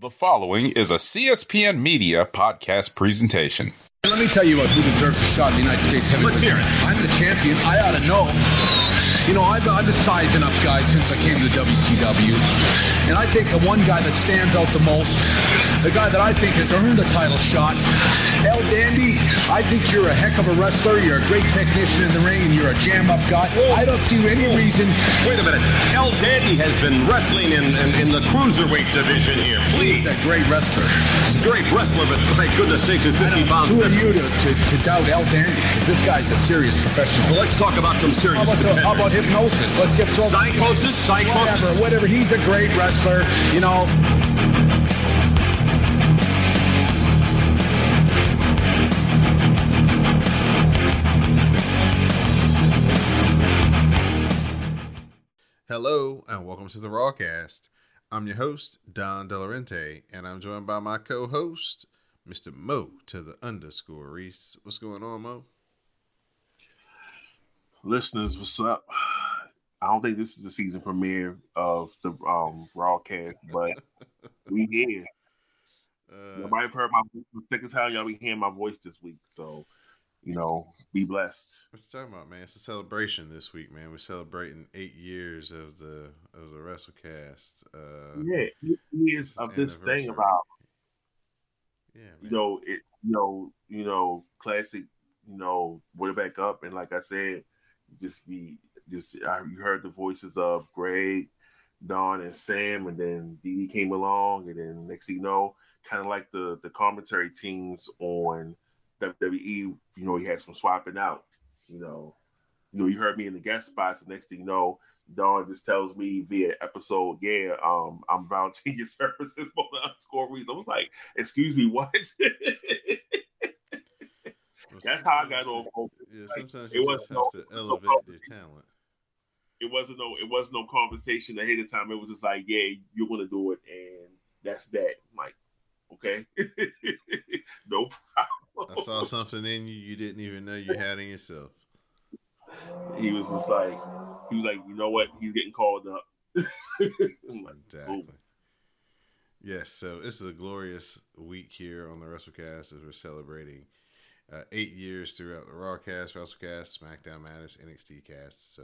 The following is a CSPN Media podcast presentation. Let me tell you about who deserves a shot in the United States heavyweight. Let's hear it. I'm the champion. I ought to know. You know, I've, I've been sizing up guys since I came to the WCW. And I think the one guy that stands out the most, the guy that I think has earned a title shot, El Dandy, I think you're a heck of a wrestler. You're a great technician in the ring, and you're a jam-up guy. I don't see any reason. Wait a minute. El Dandy has been wrestling in, in, in the cruiserweight division here. Please. He's a great wrestler. He's a great wrestler, but thank goodness sakes he's 50 pounds. Who are you to, to, to doubt El Dandy? Because this guy's a serious professional. Well, let's talk about some serious How about, the, how about hypnosis? Let's get thrown. Psychosis? Psychosis? Whatever, whatever. He's a great wrestler. You know. Hello and welcome to the Rawcast. I'm your host, Don Delarente, and I'm joined by my co-host, Mr. Mo to the underscore Rease. What's going on, Mo? Listeners, what's up? I don't think this is the season premiere of the um broadcast, but we here. Uh, You might have heard my second time y'all be hearing my voice this week, so you know, be blessed. what you talking about, man? It's a celebration this week, man. We're celebrating eight years of the of the WrestleCast. Uh, Yeah, it is of this thing about yeah, man. you know it, you know, you know, classic, you know, we're back up, and like I said, just be just I, you heard the voices of Greg, Don, and Sam, and then Dee Dee came along, and then next thing you know, kind of like the the commentary teams on WWE, you know, you had some swapping out, you know, you know, you heard me in the guest spots, and next thing you know. Dawn just tells me via episode, yeah, um, I'm volunteering your services for the underscore reason. I was like, excuse me, what? Well, That's how I got on. Yeah, Like, sometimes it you was just have no- to elevate problem. their talent. It wasn't no, it wasn't no conversation ahead of time. It was just like, yeah, you're gonna do it, and that's that. I'm like, okay, no problem. I saw something in you you didn't even know you had in yourself. He was just like, he was like, you know what? He's getting called up. Like, Exactly. Yes, so this is a glorious week here on the WrestleCast as we're celebrating uh, eight years throughout the Raw Rawcast, WrestleCast, SmackDown Matters, NXT Cast. So,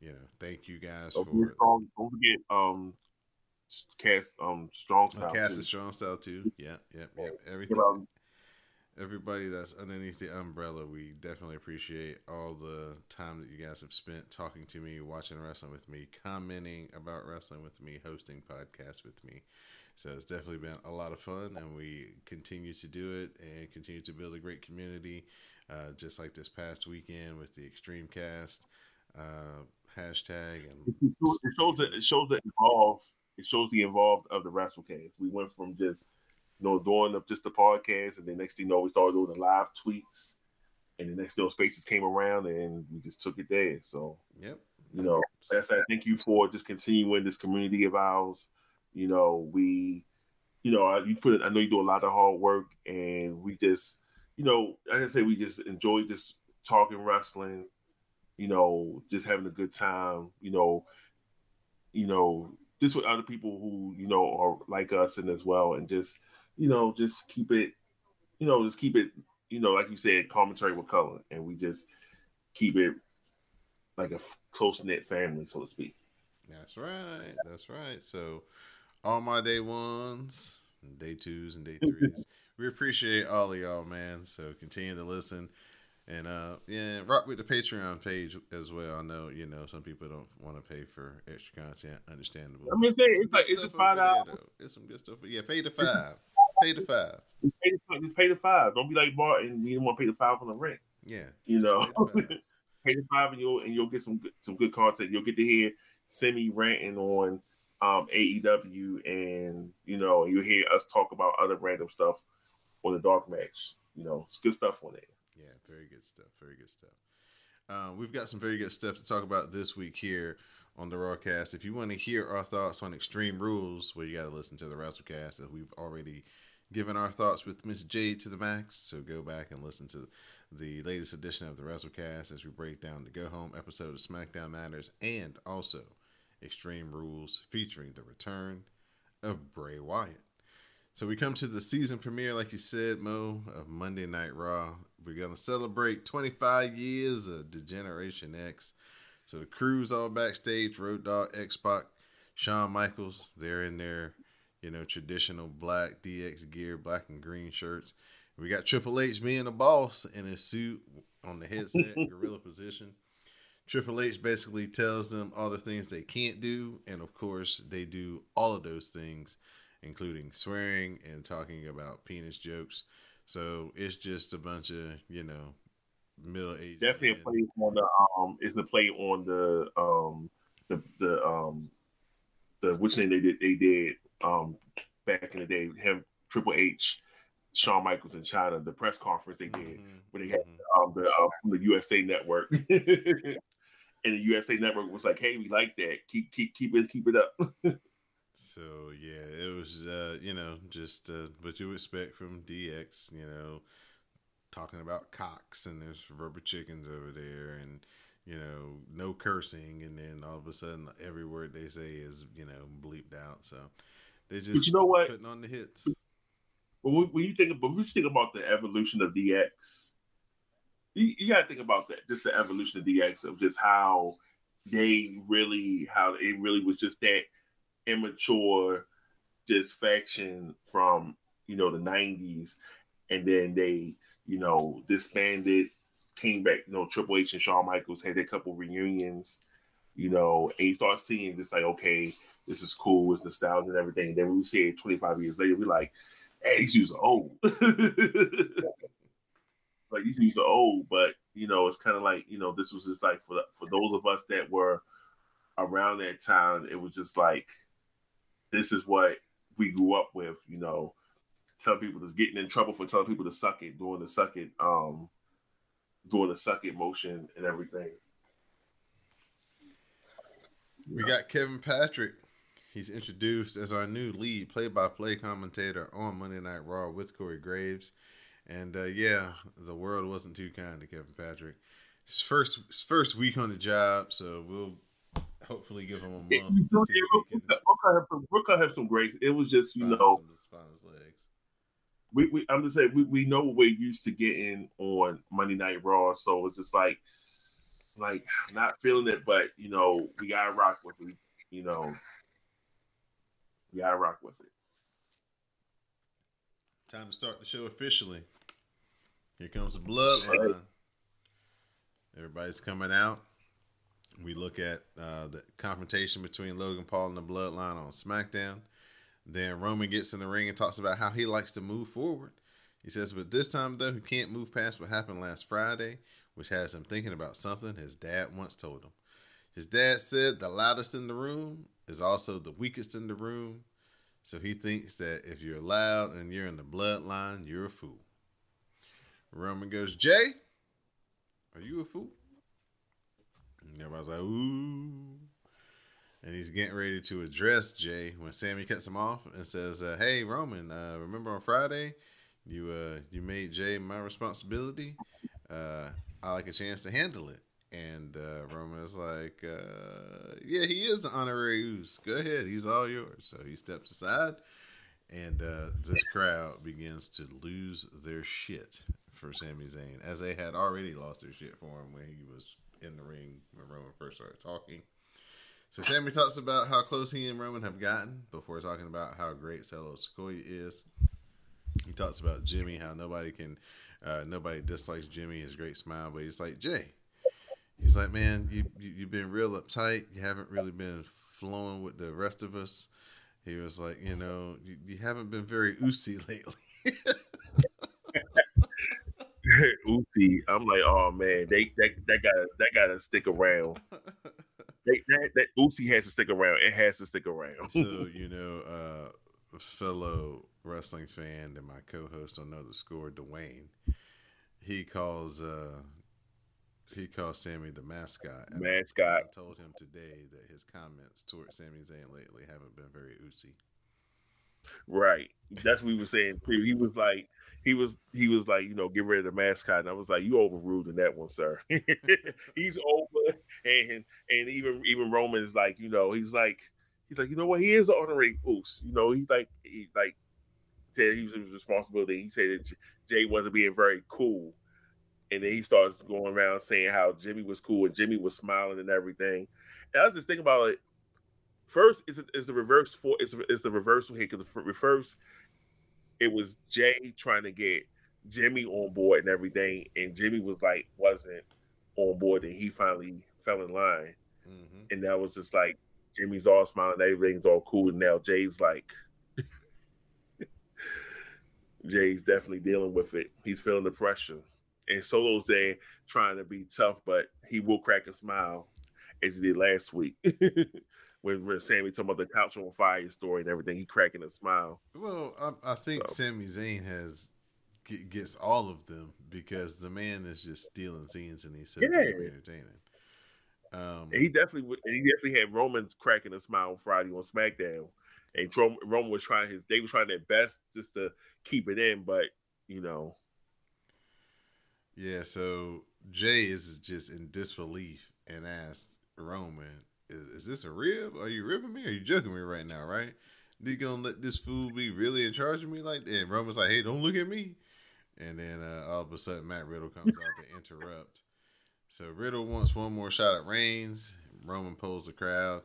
you know, thank you guys Don't for strong, don't forget, um, cast, um, strong uh, style. Cast too. and Strong Style too. Yeah, yeah, yeah. Everything, everybody that's underneath the umbrella, we definitely appreciate all the time that you guys have spent talking to me, watching wrestling with me, commenting about wrestling with me, hosting podcasts with me. So it's definitely been a lot of fun, and we continue to do it and continue to build a great community. Uh, just like this past weekend with the Extreme Cast uh, hashtag and it shows- it shows that it shows that involved. It shows the involved of the WrestleCast. We went from just you know doing up just the podcast, and then next thing you know, we started doing the live tweets, and the next thing you know, Spaces came around, and we just took it there. So yep, you know, that's I thank you for just continuing this community of ours. You know, we, you know, you put. I know you do a lot of hard work, and we just, you know, I can say we just enjoy just talking wrestling. You know, just having a good time. You know, you know, just with other people who you know are like us and as well, and just, you know, just keep it, you know, just keep it, you know, like you said, commentary with color, and we just keep it like a close knit family, so to speak. That's right. That's right. So, all my day ones, day twos, and day threes, we appreciate all of y'all, man. So continue to listen, and uh, yeah, rock with the Patreon page as well. I know you know some people don't want to pay for extra content. Understandable. I mean, it's, like it's just five dollars. It's some good stuff. Yeah, pay the five. Pay the five. Just pay, the, just pay the five. Don't be like Martin. You don't want to pay the five on the rent. Yeah. You know, Pay the five. pay the five and you'll and you'll get some good, some good content. You'll get to hear Semi ranting on um, AEW, and you know you'll hear us talk about other random stuff on the dark match. You know, it's good stuff on there. Yeah, very good stuff. Very good stuff. Um, we've got some very good stuff to talk about this week here on the Rawcast. If you want to hear our thoughts on Extreme Rules, well, you got to listen to the WrestleCast as we've already given our thoughts with Miss Jade to the max. So go back and listen to the latest edition of the WrestleCast as we break down the Go Home episode of SmackDown Matters and also Extreme Rules featuring the return of Bray Wyatt. So we come to the season premiere, like you said, Mo, of Monday Night Raw. We're gonna celebrate 25 years of D-Generation X. So the crew's all backstage. Road Dogg, X Pac, Shawn Michaels. They're in their, you know, traditional black DX gear, black and green shirts. We got Triple H being the boss in his suit on the headset, gorilla position. Triple H basically tells them all the things they can't do, and of course, they do all of those things, including swearing and talking about penis jokes. So it's just a bunch of you know middle age. Definitely a play on the um. It's a play on the um the the um the which name they did they did um back in the day him Triple H Shawn Michaels in China, the press conference they did mm-hmm. where they had mm-hmm. um, the uh, from the USA Network, and the USA Network was like, "Hey, we like that. Keep keep keep it keep it up." so yeah, it was uh, you know just uh, what you expect from DX. You know, talking about cocks and there's rubber chickens over there, and you know no cursing, and then all of a sudden every word they say is you know bleeped out. So they just you know what? putting on the hits. But when you think, but when you think about the evolution of DX, you, you got to think about that. Just the evolution of DX of just how they really, how it really was just that immature, just faction from you know the '90s, and then they, you know, disbanded, came back. You know, Triple H and Shawn Michaels had a couple reunions, you know, and you start seeing just like, okay, this is cool, it's nostalgia and everything. And then we see it 25 years later, we're like hey, these dudes are old. like these dudes are old, but you know, it's kind of like you know, this was just like for for those of us that were around that time, it was just like this is what we grew up with. You know, telling people to getting in trouble for telling people to suck it, doing the suck it, um, doing the suck it motion and everything. We got Kevin Patrick He's introduced as our new lead play-by-play commentator on Monday Night Raw with Corey Graves, and uh, yeah, the world wasn't too kind to Kevin Patrick. His first his first week on the job, so we'll hopefully give him a month. Yeah, to see we can... have some grace. It was just you know. We, we, I'm just saying we, we know what we're used to getting on Monday Night Raw, so it's just like like not feeling it, but you know we gotta rock with it. You know, we gotta rock with it. Time to start the show officially. Here comes the bloodline. Everybody's coming out. We look at uh, the confrontation between Logan Paul and the Bloodline on SmackDown. Then Roman gets in the ring and talks about how he likes to move forward. He says, but this time though, he can't move past what happened last Friday, which has him thinking about something his dad once told him. His dad said the loudest in the room is also the weakest in the room. So he thinks that if you're loud and you're in the bloodline, you're a fool. Roman goes, Jay, are you a fool? And everybody's like, ooh. And he's getting ready to address Jay when Sami cuts him off and says, uh, "Hey Roman, uh, remember on Friday, you uh, you made Jay my responsibility. Uh, I like a chance to handle it." And uh, Roman is like, uh, yeah, he is an honorary Uce. Go ahead, he's all yours. So he steps aside, and this crowd begins to lose their shit for Sami Zayn, as they had already lost their shit for him when he was in the ring when Roman first started talking. So Sami talks about how close he and Roman have gotten before talking about how great Solo Sikoa is. He talks about Jimmy, how nobody can, uh, nobody dislikes Jimmy, his great smile, but he's like Jay he's like, man, you, you have been real uptight. You haven't really been flowing with the rest of us. He was like, you know, you, you haven't been very Ucey lately. Ucey, I'm like, oh man, they that that got that got to stick around. They, that that Ucey has to stick around. It has to stick around. so you know, uh, fellow wrestling fan and my co-host on Another Score, Dwayne, he calls uh, he calls Sami the mascot. And mascot. I told him today that his comments towards Sami Zayn lately haven't been very Ucey. Right. That's what we were saying too. He was like, he was, he was like, you know, get rid of the mascot, and I was like, you overruled in that one, sir. he's over, and and even even Roman is like, you know, he's like, he's like, you know what, he is an honorary Uce. You know, he's like, he like, said he was responsibility. He said that Jay wasn't being very cool, and then he starts going around saying how Jimmy was cool and Jimmy was smiling and everything. And I was just thinking about it. First, is is the reverse for is the reversal here because the it was Jay trying to get Jimmy on board and everything, and Jimmy was like wasn't on board, and he finally fell in line, mm-hmm. and that was just like Jimmy's all smiling, everything's all cool, and now Jay's like. Jay's definitely dealing with it. He's feeling the pressure. And Solo's there trying to be tough, but he will crack a smile as he did last week. when, when Sami talking about the couch on fire story and everything, he cracking a smile. Well, I, I think so. Sami Zayn has gets all of them because the man is just stealing scenes and he's so yeah. entertaining. Um, he definitely he definitely had Roman's cracking a smile Friday on SmackDown, and Roman was trying his they were trying their best just to keep it in, but you know. Yeah, so Jay is just in disbelief and asked Roman, is, is this a rib? Are you ribbing me? Are you joking me right now, right? You gonna let this fool be really in charge of me like that? And Roman's like, hey, don't look at me. And then uh, all of a sudden, Matt Riddle comes out to interrupt. So Riddle wants one more shot at Reigns. Roman pulls the crowd.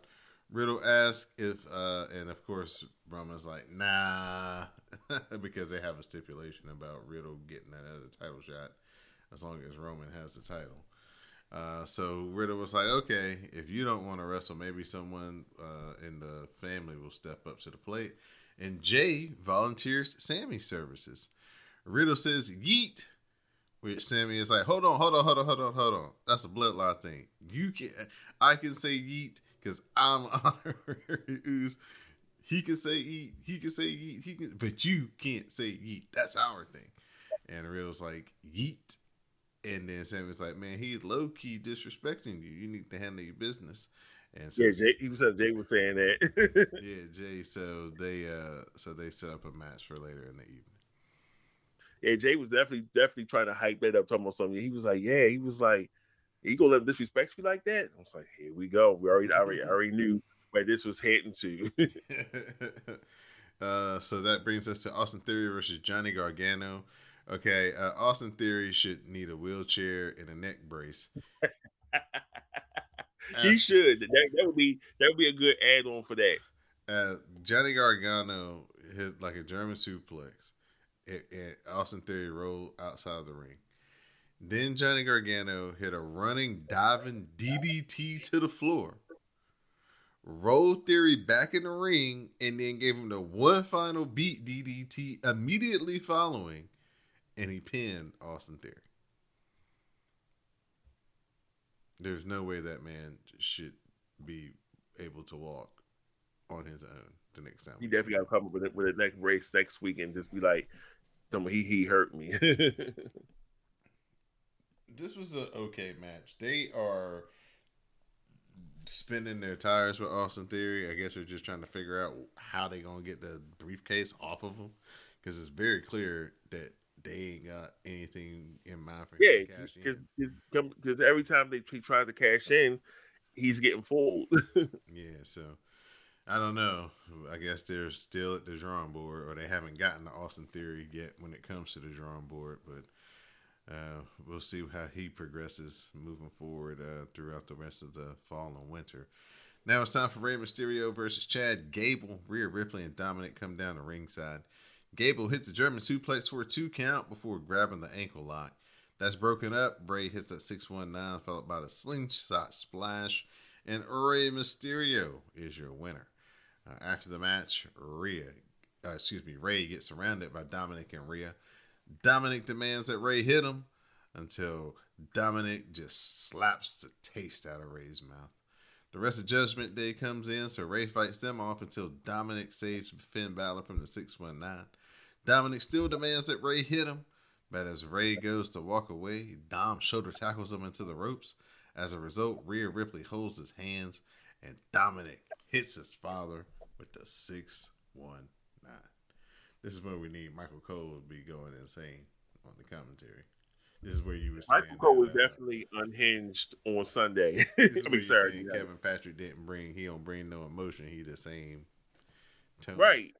Riddle asks if, uh, and of course Roman's like, nah, because they have a stipulation about Riddle getting that another title shot as long as Roman has the title. Uh, so Riddle was like, okay, if you don't want to wrestle, maybe someone uh, in the family will step up to the plate. And Jay volunteers Sami services. Riddle says, yeet, which Sami is like, hold on, hold on, hold on, hold on, hold on. That's a bloodline thing. You can, I can say yeet because I'm honorary He can say yeet, he can say yeet, he can, but you can't say yeet. That's our thing. And Riddle's like, yeet. And then Sami's like, man, he's low key disrespecting you. You need to handle your business. And so yeah, Jay, he was Jay was saying that. yeah, Jay. So they uh so they set up a match for later in the evening. Yeah, Jay was definitely definitely trying to hype that up, talking about something. He was like, yeah, he was like, he gonna let him disrespect you like that? I was like, here we go. We already already already knew where this was heading to. uh, so that brings us to Austin Theory versus Johnny Gargano. Okay, uh, Austin Theory should need a wheelchair and a neck brace. he should. That, that would be that would be a good add on for that. Uh, Johnny Gargano hit like a German suplex. It, it, Austin Theory rolled outside of the ring. Then Johnny Gargano hit a running diving DDT to the floor. Rolled Theory back in the ring and then gave him the one final beat DDT immediately following and he pinned Austin Theory. There's no way that man should be able to walk on his own the next time. He definitely got to come up with it with the next race next week and just be like, he he hurt me." this was an okay match. They are spinning their tires with Austin Theory. I guess they're just trying to figure out how they're gonna get the briefcase off of him because it's very clear that they ain't got anything in mind for yeah, because every time they he tries to cash in, he's getting fooled. yeah, so I don't know. I guess they're still at the drawing board, or they haven't gotten the Austin Theory yet when it comes to the drawing board. But uh, we'll see how he progresses moving forward uh, throughout the rest of the fall and winter. Now it's time for Rey Mysterio versus Chad Gable. Rhea Ripley and Dominic come down to ringside. Gable hits a German suplex for a two count before grabbing the ankle lock. That's broken up. Rey hits that 619, followed by the slingshot splash, and Rey Mysterio is your winner. Uh, after the match, Rhea, uh, excuse me, Rey gets surrounded by Dominic and Rhea. Dominic demands that Rey hit him until Dominic just slaps the taste out of Rey's mouth. The rest of Judgment Day comes in, so Rey fights them off until Dominic saves Finn Balor from the 619. Dominic still demands that Rey hit him, but as Rey goes to walk away, Dom shoulder tackles him into the ropes. As a result, Rhea Ripley holds his hands, and Dominic hits his father with the 619. This is where we need Michael Cole to be going insane on the commentary. This is where you were saying Michael Cole was uh, definitely unhinged on Sunday. I mean, Saturday. Kevin Patrick didn't bring he don't bring no emotion. He the same tone. Right.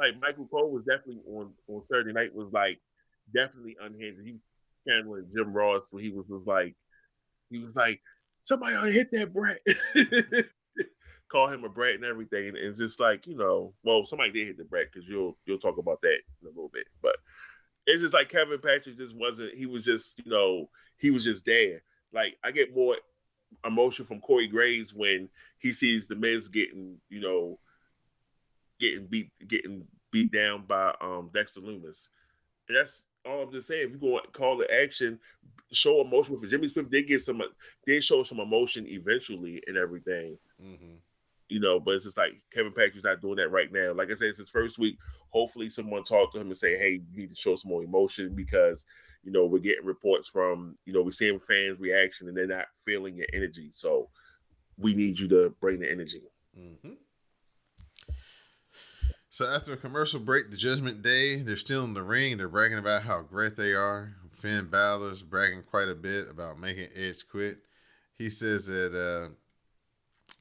Like Michael Cole was definitely on on Saturday night was like definitely unhinged. He was channeling Jim Ross when he was just like he was like somebody ought to hit that Bret. Call him a Bret and everything, and it's just like you know, well, somebody did hit the Bret because you'll you'll talk about that in a little bit, but it's just like Kevin Patrick just wasn't. He was just you know he was just there. Like I get more emotion from Corey Graves when he sees the Miz getting you know getting beat getting beat down by um Dexter Lumis. And that's all I'm just saying. If you go call the action, show emotion for Jimmy Swift they get some they show some emotion eventually and everything. Mm-hmm. You know, but it's just like Kevin Patrick's not doing that right now. Like I said, it's his first week. Hopefully, someone talk to him and say, "Hey, you need to show some more emotion," because you know we're getting reports from you know we're seeing fans' reaction and they're not feeling your energy. So we need you to bring the energy. Mm-hmm. So after a commercial break, the Judgment Day, they're still in the ring. They're bragging about how great they are. Finn Balor's bragging quite a bit about making Edge quit. He says that uh,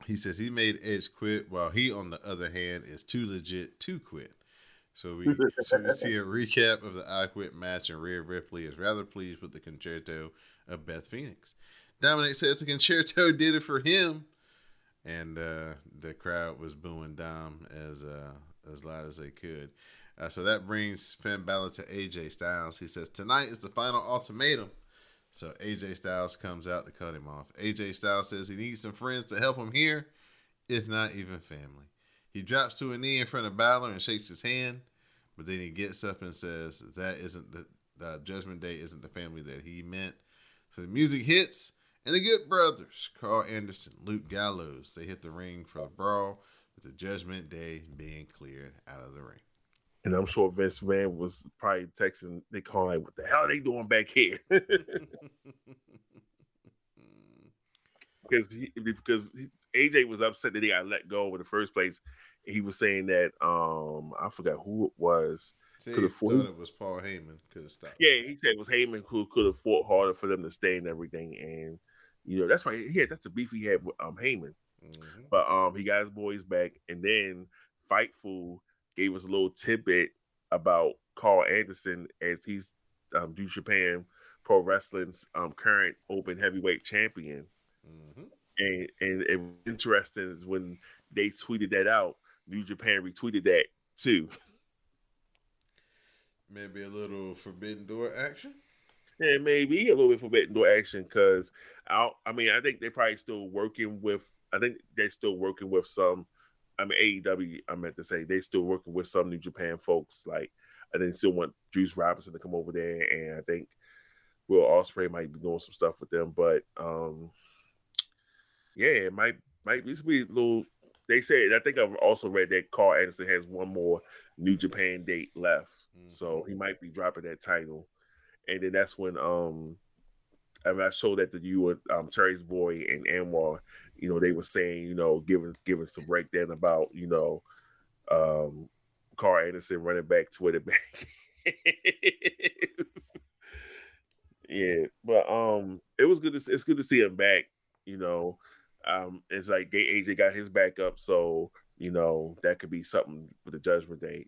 he says he made Edge quit, while he, on the other hand, is too legit to quit. So we, so we see a recap of the I Quit match, and Rhea Ripley is rather pleased with the conchairto of Beth Phoenix. Dominic says the conchairto did it for him, and uh, the crowd was booing Dom as uh, as loud as they could. Uh, so that brings Finn Balor to AJ Styles. He says tonight is the final ultimatum. So AJ Styles comes out to cut him off. AJ Styles says he needs some friends to help him here, if not even family. He drops to a knee in front of Balor and shakes his hand, but then he gets up and says that isn't the, the Judgment Day isn't the family that he meant. So the music hits, and the Good Brothers, Karl Anderson, Luke Gallows, they hit the ring for the brawl with the Judgment Day being cleared out of the ring. And I'm sure Vince Man was probably texting they call like, "What the hell are they doing back here?" because he, because AJ was upset that he got let go in the first place. He was saying that um I forgot who it was. See, Could have fought- thought it was Paul Heyman. Could have stopped. Yeah, he said it was Heyman who could have fought harder for them to stay and everything. And you know that's right. Yeah, that's the beef he had with um Heyman. Mhm. But um, he got his boys back, and then Fightful gave us a little tidbit about Karl Anderson as he's um, New Japan Pro Wrestling's um, current open heavyweight champion. Mhm. And and it was interesting is when they tweeted that out, New Japan retweeted that too. Maybe a little Forbidden Door action. And maybe a little bit forbidden door action because I I mean I think they're probably still working with I think they're still working with some I mean AEW I meant to say they're still working with some New Japan folks like I think still want Juice Robinson to come over there and I think Will Ospreay might be doing some stuff with them but um yeah it might might this be a little they said I think I've also read that Karl Anderson has one more New Japan date left so he might be dropping that title. And then that's when um I, mean, I showed that to you and um Terry's boy and Anwar, you know, they were saying, you know, giving giving some breakdown about, you know, um Karl Anderson running back Twitter back. yeah, but um it was good to it's good to see him back, you know. Um it's like AJ got his back up, so you know that could be something for the judgment day.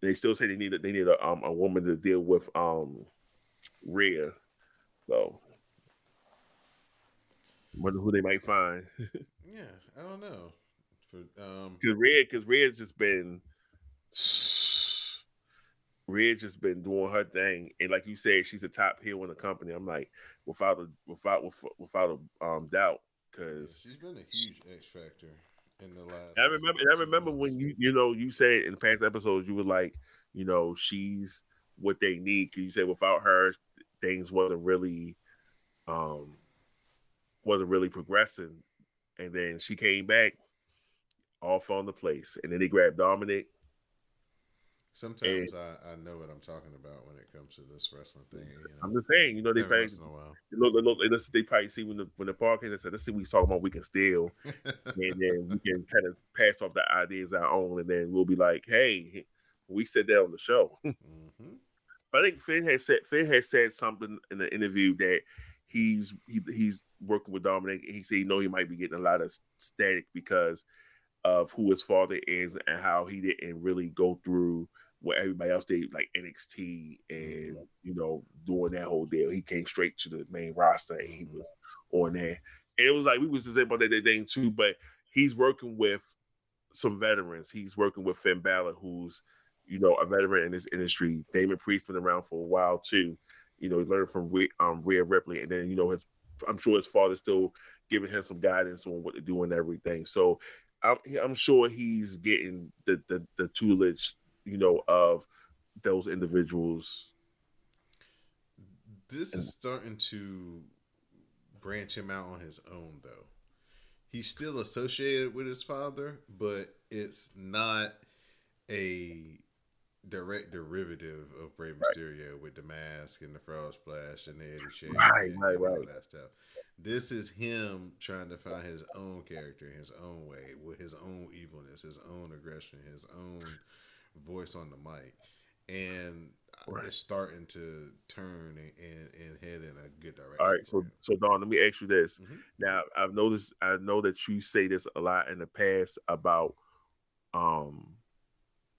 They still say they need a, they need a um a woman to deal with um Rhea. So wonder who they might find. Yeah, I don't know. For um, Because Rhea, because Rhea's just been Rhea just been doing her thing, and like you said, she's a top heel in the company. I'm like, without a without without a um doubt, because she's been a huge X factor in the last. I remember, I remember when you, you know, you said in past episodes, you were like, you know, she's what they need. Cause you said without her, things wasn't really, um, wasn't really progressing. And then she came back, off on the place. And then they grabbed Dominic. Sometimes I, I know what I'm talking about when it comes to this wrestling thing. You know, I'm just saying, you know, they every probably once in a while. look, look, look, they probably see when the when the podcast they said, let's see what he's talking about. We can steal, and then we can kind of pass off the ideas our own, and then we'll be like, hey, we said that on the show. hmm But I think Finn has said Finn has said something in the interview that he's he, he's working with Dominic. He said, you know, he might be getting a lot of static because of who his father is and how he didn't really go through what everybody else did, like NXT and you know doing that whole deal. He came straight to the main roster and he was mm-hmm. on there. And it was like we was to say about that, that thing too, but he's working with some veterans. He's working with Finn Balor, who's you know a veteran in this industry. Damian Priest been around for a while too. You know, he learned from um, Rhea Ripley, and then you know his. I'm sure his father's still giving him some guidance on what to do and everything. So I'm, I'm sure he's getting the, the the tutelage, you know, of those individuals. This is starting to branch him out on his own, though. He's still associated with his father, but it's not a direct derivative of Rey Mysterio right. with the mask and the frog splash and the Eddie Shane right, right, right. all that stuff. This is him trying to find his own character, his own way, with his own evilness, his own aggression, his own voice on the mic, and right. it's starting to turn and, and, and, head in a good direction. All right, so so Don, let me ask you this. Mm-hmm. Now I've noticed, I know that you say this a lot in the past about, um,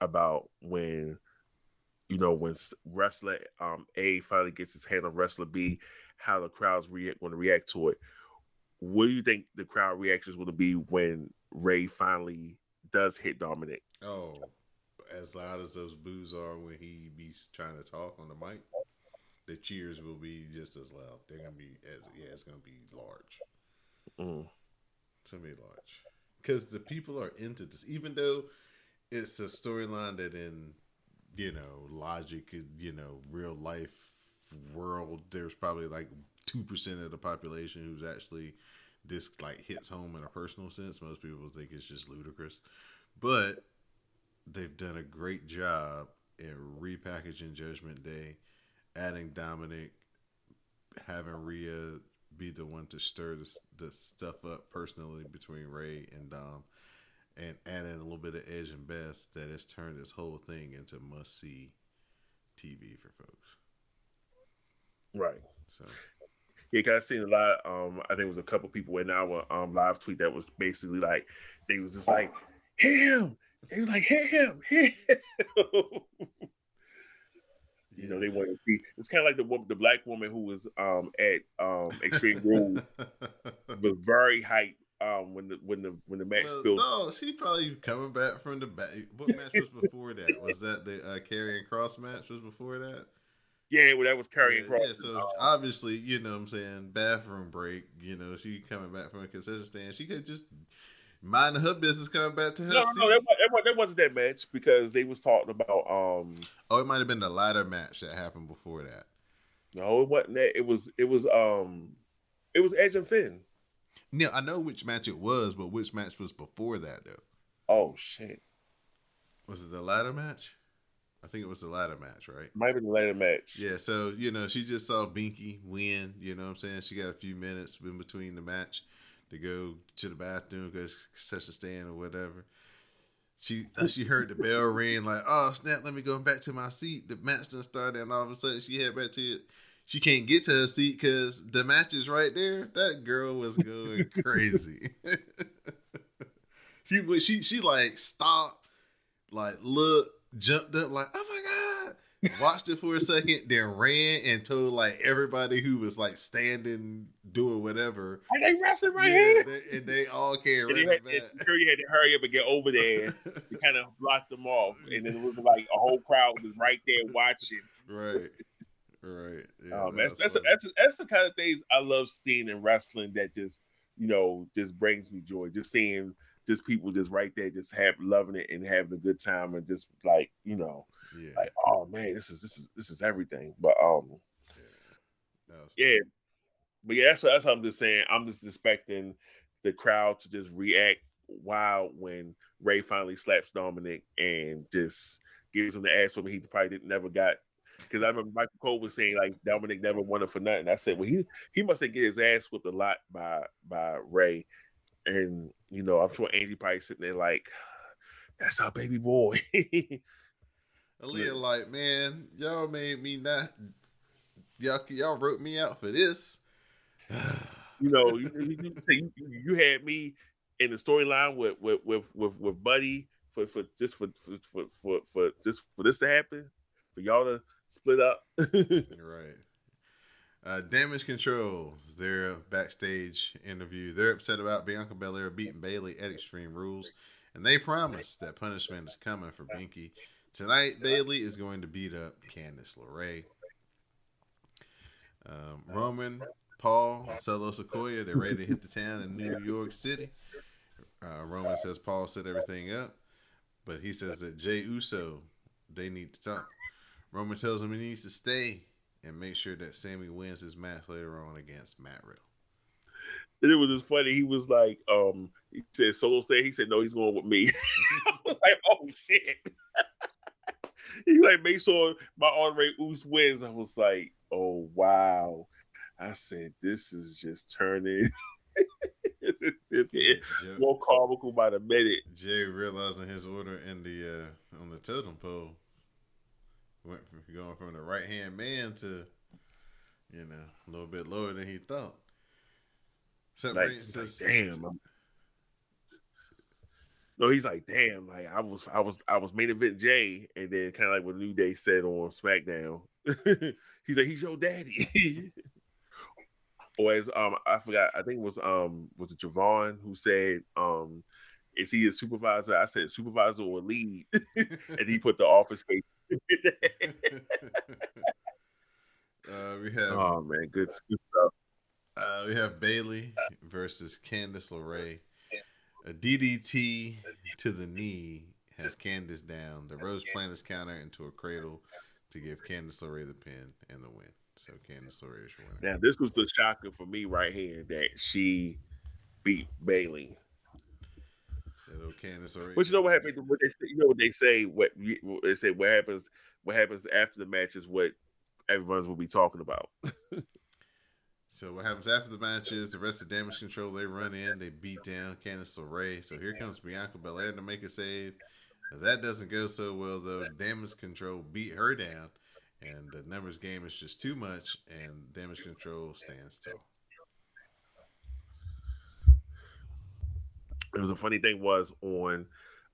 about when you know when wrestler um A finally gets his hand on wrestler B, how the crowd's react going to react to it. What do you think the crowd reaction is going to be when Rey finally does hit Dominic? Oh, as loud as those boos are when he be trying to talk on the mic, the cheers will be just as loud. They're gonna be as yeah, it's gonna be large. Mm. It's gonna be large because the people are into this, even though it's a storyline that in you know logic, you know, real life world, there's probably like two percent of the population who's actually this like hits home in a personal sense. Most people think it's just ludicrous, but they've done a great job in repackaging Judgment Day, adding Dominic, having Rhea be the one to stir the, the stuff up personally between Rey and Dom, and adding a little bit of Edge and Beth that has turned this whole thing into must see TV for folks. Right. So. Yeah, cause I've seen a lot. Um, I think it was a couple people in our um live tweet that was basically like they was just like him. They was like hit him, hit him. you know, they wanted to see. It's kind of like the woman, the black woman who was um at um Extreme Rules was very hyped um when the when the when the match well, spilled. No, she probably coming back from the back. What match was before that? Was that the uh, Karrion Kross match? Was before that? Yeah, well, that was Karrion Kross. Yeah, so obviously, you know what I'm saying, bathroom break, you know, she coming back from a concession stand. She could just mind her business coming back to her. No, seat. no, that, that, that, wasn't that match because they was talking about um Oh, it might have been the ladder match that happened before that. No, it wasn't that. It was it was um it was Edge and Finn. Yeah, I know which match it was, but which match was before that though? Oh shit. Was it the ladder match? I think it was the ladder match, right? Maybe the ladder match. Yeah, so you know, she just saw Binky win, you know what I'm saying? She got a few minutes in between the match to go to the bathroom, go such a stand or whatever. She she heard the bell ring, like, oh snap, let me go back to my seat. The match done started, and all of a sudden she head back to it. She can't get to her seat because the match is right there. That girl was going crazy. she she she like stopped, like look, jumped up like, oh my god, watched it for a second, then ran and told like everybody who was like standing doing whatever. Are they wrestling right yeah, here? They, and they all came. And had, Curry had to hurry up and get over there to kind of block them off, and then it was like a whole crowd was right there watching. Right. Right. Yeah, um, that's that's, that's, that's the kind of things I love seeing in wrestling that just you know just brings me joy. Just seeing just people just right there, just have loving it and having a good time, and just like you know, yeah. like oh man, this is this is this is everything. But um, yeah, yeah. but yeah, that's that's what I'm just saying. I'm just expecting the crowd to just react wild when Rey finally slaps Dominic and just gives him the ass for me. He probably didn't never got because I remember Michael Cole was saying like Dominic never won it for nothing. I said, well, he he must have get his ass whipped a lot by by Rey, and you know, I'm sure Angie probably sitting there like, that's our baby boy. Aaliyah, like, man, y'all made me not. Y'all, y'all wrote me out for this. you know, you, you, you, you, had me in the storyline with with with with, with Buddy for for just for for, for for for just for this to happen, for y'all to split up. Right. Uh, Damage Control, their backstage interview. They're upset about Bianca Belair beating Bayley at Extreme Rules, and they promise that punishment is coming for Binky. Tonight, Bayley is going to beat up Candice LeRae. Um, Roman, Paul, Solo Sikoa, they're ready to hit the town in New York City. Uh, Roman says Paul set everything up, but he says that Jey Uso, they need to talk. Roman tells him he needs to stay and make sure that Sami wins his match later on against Matt Riddle. And it was just funny. He was like, um, he said solo stay. He said, no, he's going with me. I was like, oh shit. he like make sure my Andre Uce wins. I was like, oh wow. I said, this is just turning. getting Joe- more comical by the minute. Jay realizing his order in the uh, on the totem pole went from going from the right hand man to you know a little bit lower than he thought. Except Like, he's like, says- damn. I'm- No, he's like, damn. Like I was, I was, I was main event Jay, and then kind of like what New Day said on SmackDown. he's like, he's your daddy. or as um, I forgot. I think it was um, was it Javon who said um, is he a supervisor? I said supervisor or lead, and he put the office space. uh, we have oh man, good, stuff. uh, we have Bayley versus Candice LeRae. A DDT to the knee has Candice down. The Rose planters counter into a cradle to give Candice LeRae the pin and the win. So Candice LeRae is your winner. Now this was the shocker for me right here that she beat Bayley. Candice But you know what happens? What they say, you know what they say? What what they say? What happens? What happens after the match is what everyone's will be talking about. So what happens after the match is the rest of Damage Control they run in, they beat down Candice LeRae. So here comes Bianca Belair to make a save. That doesn't go so well though. Damage Control beat her down, and the numbers game is just too much, and Damage Control stands tall. It was a funny thing was on,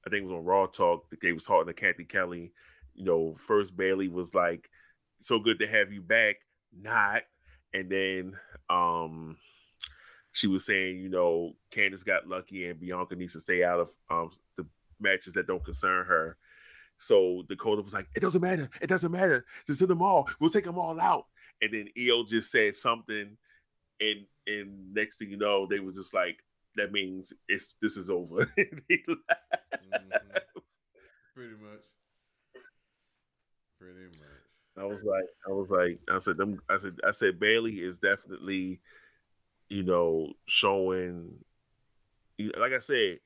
I think it was on Raw Talk that they was talking to Kathy Kelly. You know, first Bayley was like, "So good to have you back," not, and then um, she was saying, you know, Candice got lucky and Bianca needs to stay out of um the matches that don't concern her. So Dakota was like, "It doesn't matter. It doesn't matter. Just send them all. We'll take them all out." And then IYO just said something, and and next thing you know, they were just like, "That means it's this is over." Mhm. Pretty much. Pretty much. I was like, I was like, I said, them, I said, I said, Bayley is definitely, you know, showing. Like I said,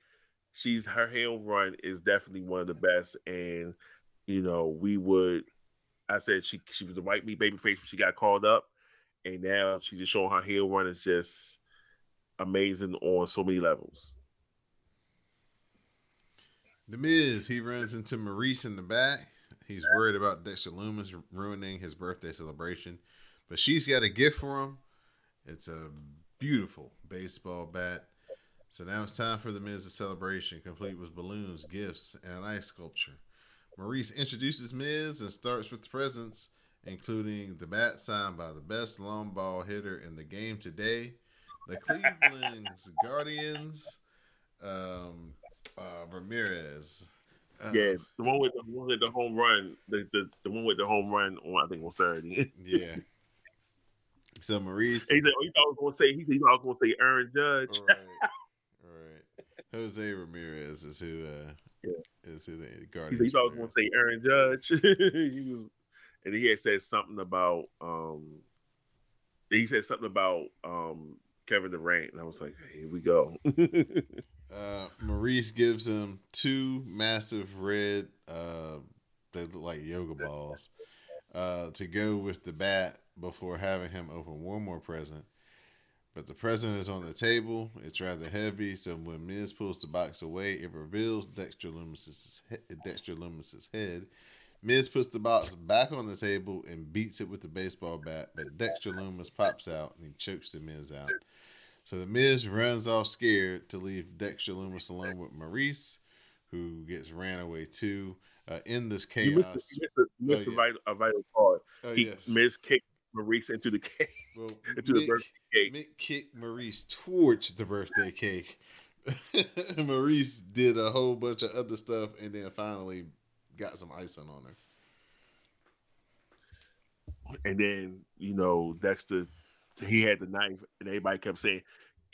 she's her heel run is definitely one of the best, and you know, we would. I said she she was the white meat baby face when she got called up, and now she's just showing her heel run is just amazing on so many levels. The Miz, he runs into Maryse in the back. He's worried about Dexter Lumis ruining his birthday celebration, but she's got a gift for him. It's a beautiful baseball bat. So now it's time for the Miz's celebration, complete with balloons, gifts, and an ice sculpture. Maryse introduces Miz and starts with the presents, including the bat signed by the best long ball hitter in the game today, the Cleveland Guardians, um, uh, Ramirez. Uh, Yeah, the one with the one with the home run, the the, the one with the home run on I think on Saturday. yeah. So Maryse, He said, "Oh, you thought I was going to say?" He said, "You thought I was going to say Aaron Judge." right, right. Jose Ramirez is who uh, Yeah. is who the He Guardians. said, "You thought I was going to say Aaron Judge." he was, and he had said something about um, he said something about um Kevin Durant, and I was like, "Here we go." Uh, Maryse gives him two massive red, uh, they look like yoga balls, uh, to go with the bat before having him open one more present. But the present is on the table. It's rather heavy, so when Miz pulls the box away, it reveals Dexter Lumis's he- Dexter Lumis's head. Miz puts the box back on the table and beats it with the baseball bat, but Dexter Lumis pops out and he chokes the Miz out. So the Miz runs off scared to leave Dexter Lumis alone with Maryse, who gets ran away too. Uh, in this chaos, you missed, a, you missed Oh, a, vital, a vital part. oh, he yes. Miz kicked Maryse into the cake. Well, into the birthday cake. Mick kicked Maryse towards the birthday cake. Maryse did a whole bunch of other stuff and then finally got some icing on her. And then, you know, Dexter, he had the knife, and everybody kept saying,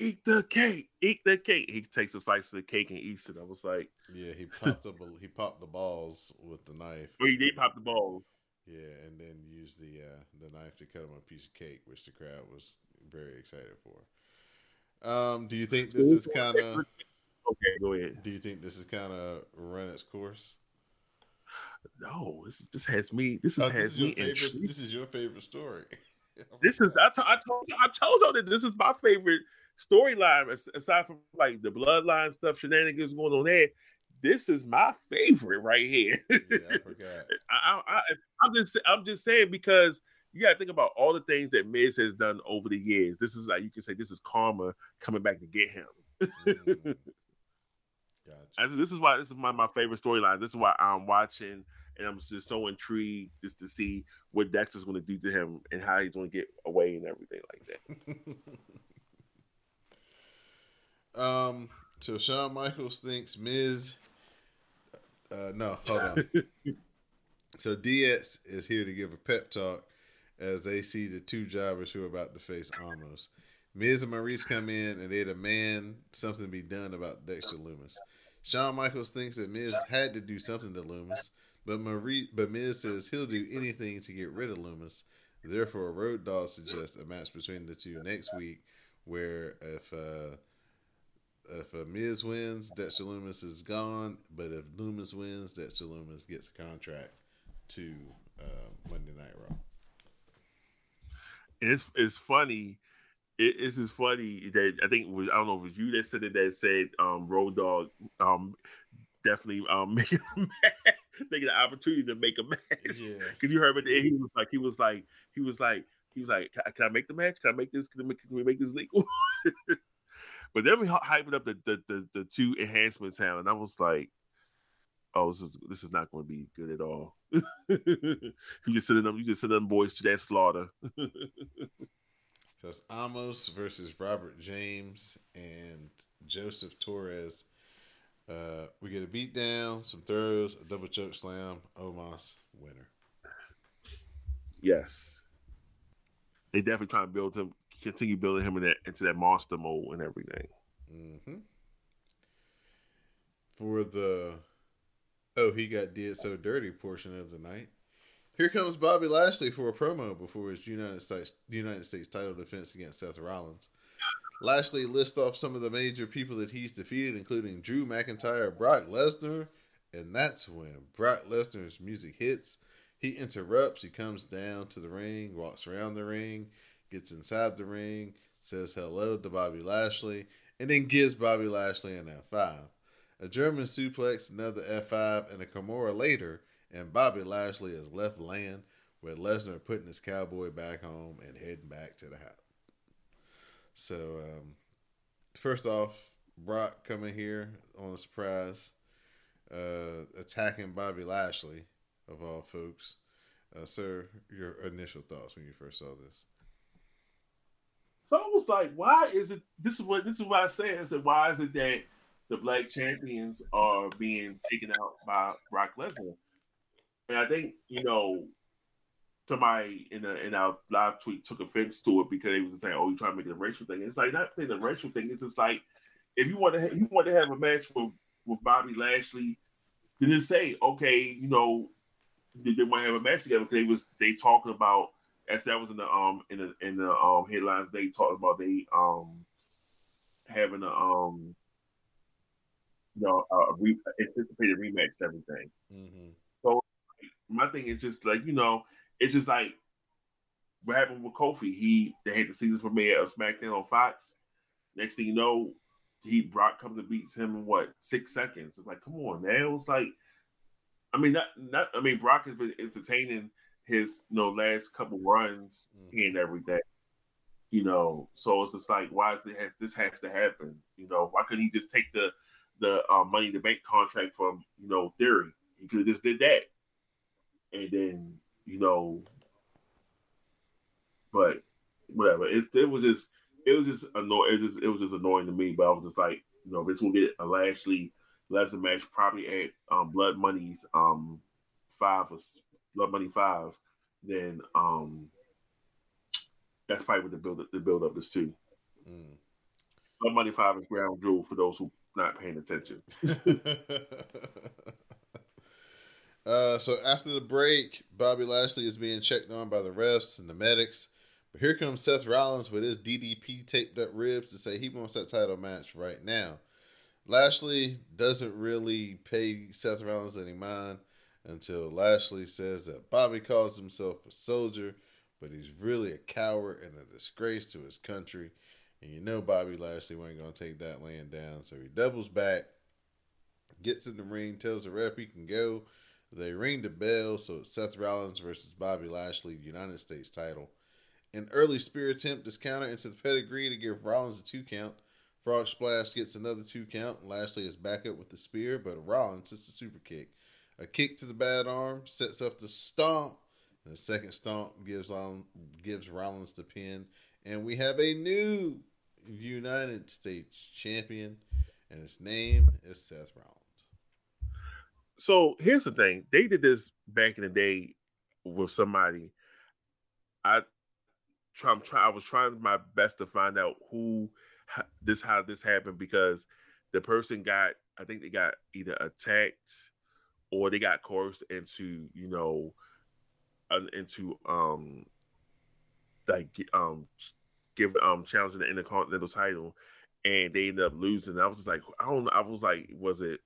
Eat the cake, eat the cake. He takes a slice of the cake and eats it. I was like, Yeah, he popped up. He popped the balls with the knife. well, he did pop the balls. Yeah, and then used the uh, the knife to cut him a piece of cake, which the crowd was very excited for. Um, do you think this is kind of? Okay, go ahead. Do you think this is kind of run its course? No, this this has me. This Oh, has your me favorite, this is your favorite story. This is I, t- I told you, I told you that this is my favorite storyline aside from like the bloodline stuff, shenanigans going on there. This is my favorite right here. yeah, I forgot. I, I, I, I'm just I'm just saying because you got to think about all the things that Miz has done over the years. This is like you can say this is karma coming back to get him. Mm. Gotcha. This is why this is my, my favorite storyline. This is why I'm watching and I'm just so intrigued just to see what Dexter's going to do to him and how he's going to get away and everything like that. um. So Shawn Michaels thinks Miz. Uh, no, hold on. so DX is here to give a pep talk as they see the two jobbers who are about to face Omos. Miz and Maryse come in and they demand something be done about Dexter Lumis. Shawn Michaels thinks that Miz had to do something to Lumis, but Maryse, but Miz says he'll do anything to get rid of Lumis. Therefore, Road Dog suggests a match between the two next week, where if uh, if uh, Miz wins, Dexter Lumis is gone. But if Lumis wins, Dexter Lumis gets a contract to uh, Monday Night Raw. It's it's funny. It, it's just funny that I think I don't know if it was you that said it that said um Road Dog um definitely um making a match, taking the opportunity to make a match. Yeah. Because you heard end, he was like, he was like, he was like, he was like, can I, make the match? Can I make this? Can, make, can we make this legal? but then we hy- hyping up the, the the the two enhancements now, and I was like, oh, this is this is not going to be good at all. you just sending them, you just sending them boys to that slaughter. Because Omos versus Robert James and Joseph Torres. Uh, we get a beatdown, some throws, a double choke slam. Omos winner. yes, they definitely trying to build him, continue building him in that into that monster mode and everything. hmm For the oh he got did so dirty portion of the night. Here comes Bobby Lashley for a promo before his United States United States title defense against Seth Rollins. Lashley lists off some of the major people that he's defeated, including Drew McIntyre, Brock Lesnar, and that's when Brock Lesnar's music hits. He interrupts, he comes down to the ring, walks around the ring, gets inside the ring, says hello to Bobby Lashley, and then gives Bobby Lashley an F5. A German suplex, another F5, and a Kimura later, and Bobby Lashley is left laying with Lesnar putting his cowboy back home and heading back to the house. So, um, first off, Brock coming here on a surprise, uh, attacking Bobby Lashley, of all folks. Uh, sir, your initial thoughts when you first saw this? So I was like, why is it? This is what this is what I said. I said, why is it that the black champions are being taken out by Brock Lesnar? And I think you know somebody in the in our live tweet took offense to it because they was saying, "Oh, you trying to make it a racial thing." It's like not saying a racial thing. It's just like if you want to ha- you want to have a match with with Bobby Lashley, then just say, okay, you know, they, they want to have a match together because they was they talking about as that was in the um in the in the um headlines they talked about they um having a um you know a re- anticipated rematch everything. Mm-hmm. My thing is just like you know it's just like what happened with Kofi. He they had the season premiere of SmackDown on Fox. Next thing you know, he Brock comes and beats him in what six seconds. It's like come on, man. It was like I mean not not I mean Brock has been entertaining his you know last couple runs Mhm. and everything. You know, so it's just like, why is it has this has to happen? You know, why couldn't he just take the the uh, money the bank contract from you know Theory? He could have just did that, and then you know, but whatever. It, it was just it was just annoying. It, just, it was just annoying to me. But I was just like, you know, this will get a Lashley Lesnar match probably at um, Blood Money's um five or Blood Money five, then um that's probably what the build the build up is too. Mm. Blood Money five is Crown Jewel for those who not paying attention. uh, so after the break, Bobby Lashley is being checked on by the refs and the medics. But here comes Seth Rollins with his DDP taped up ribs to say he wants that title match right now. Lashley doesn't really pay Seth Rollins any mind until Lashley says that Bobby calls himself a soldier, but he's really a coward and a disgrace to his country. And you know Bobby Lashley ain't gonna take that laying down, so he doubles back, gets in the ring, tells the ref he can go. They ring the bell, so it's Seth Rollins versus Bobby Lashley, United States title. An early spear attempt is countered into the pedigree to give Rollins a two count. Frog Splash gets another two count. Lashley is back up with the spear, but Rollins hits the super kick. A kick to the bad arm sets up the stomp. And the second stomp gives on gives Rollins the pin. And we have a new United States champion, and his name is Seth Rollins. So here's the thing: they did this back in the day with somebody. I try, I'm try, I was trying my best to find out who this how this happened because the person got I think they got either attacked or they got coerced into you know into um like um give um challenging the intercontinental title and they ended up losing. I was just like I don't know. I was like, was it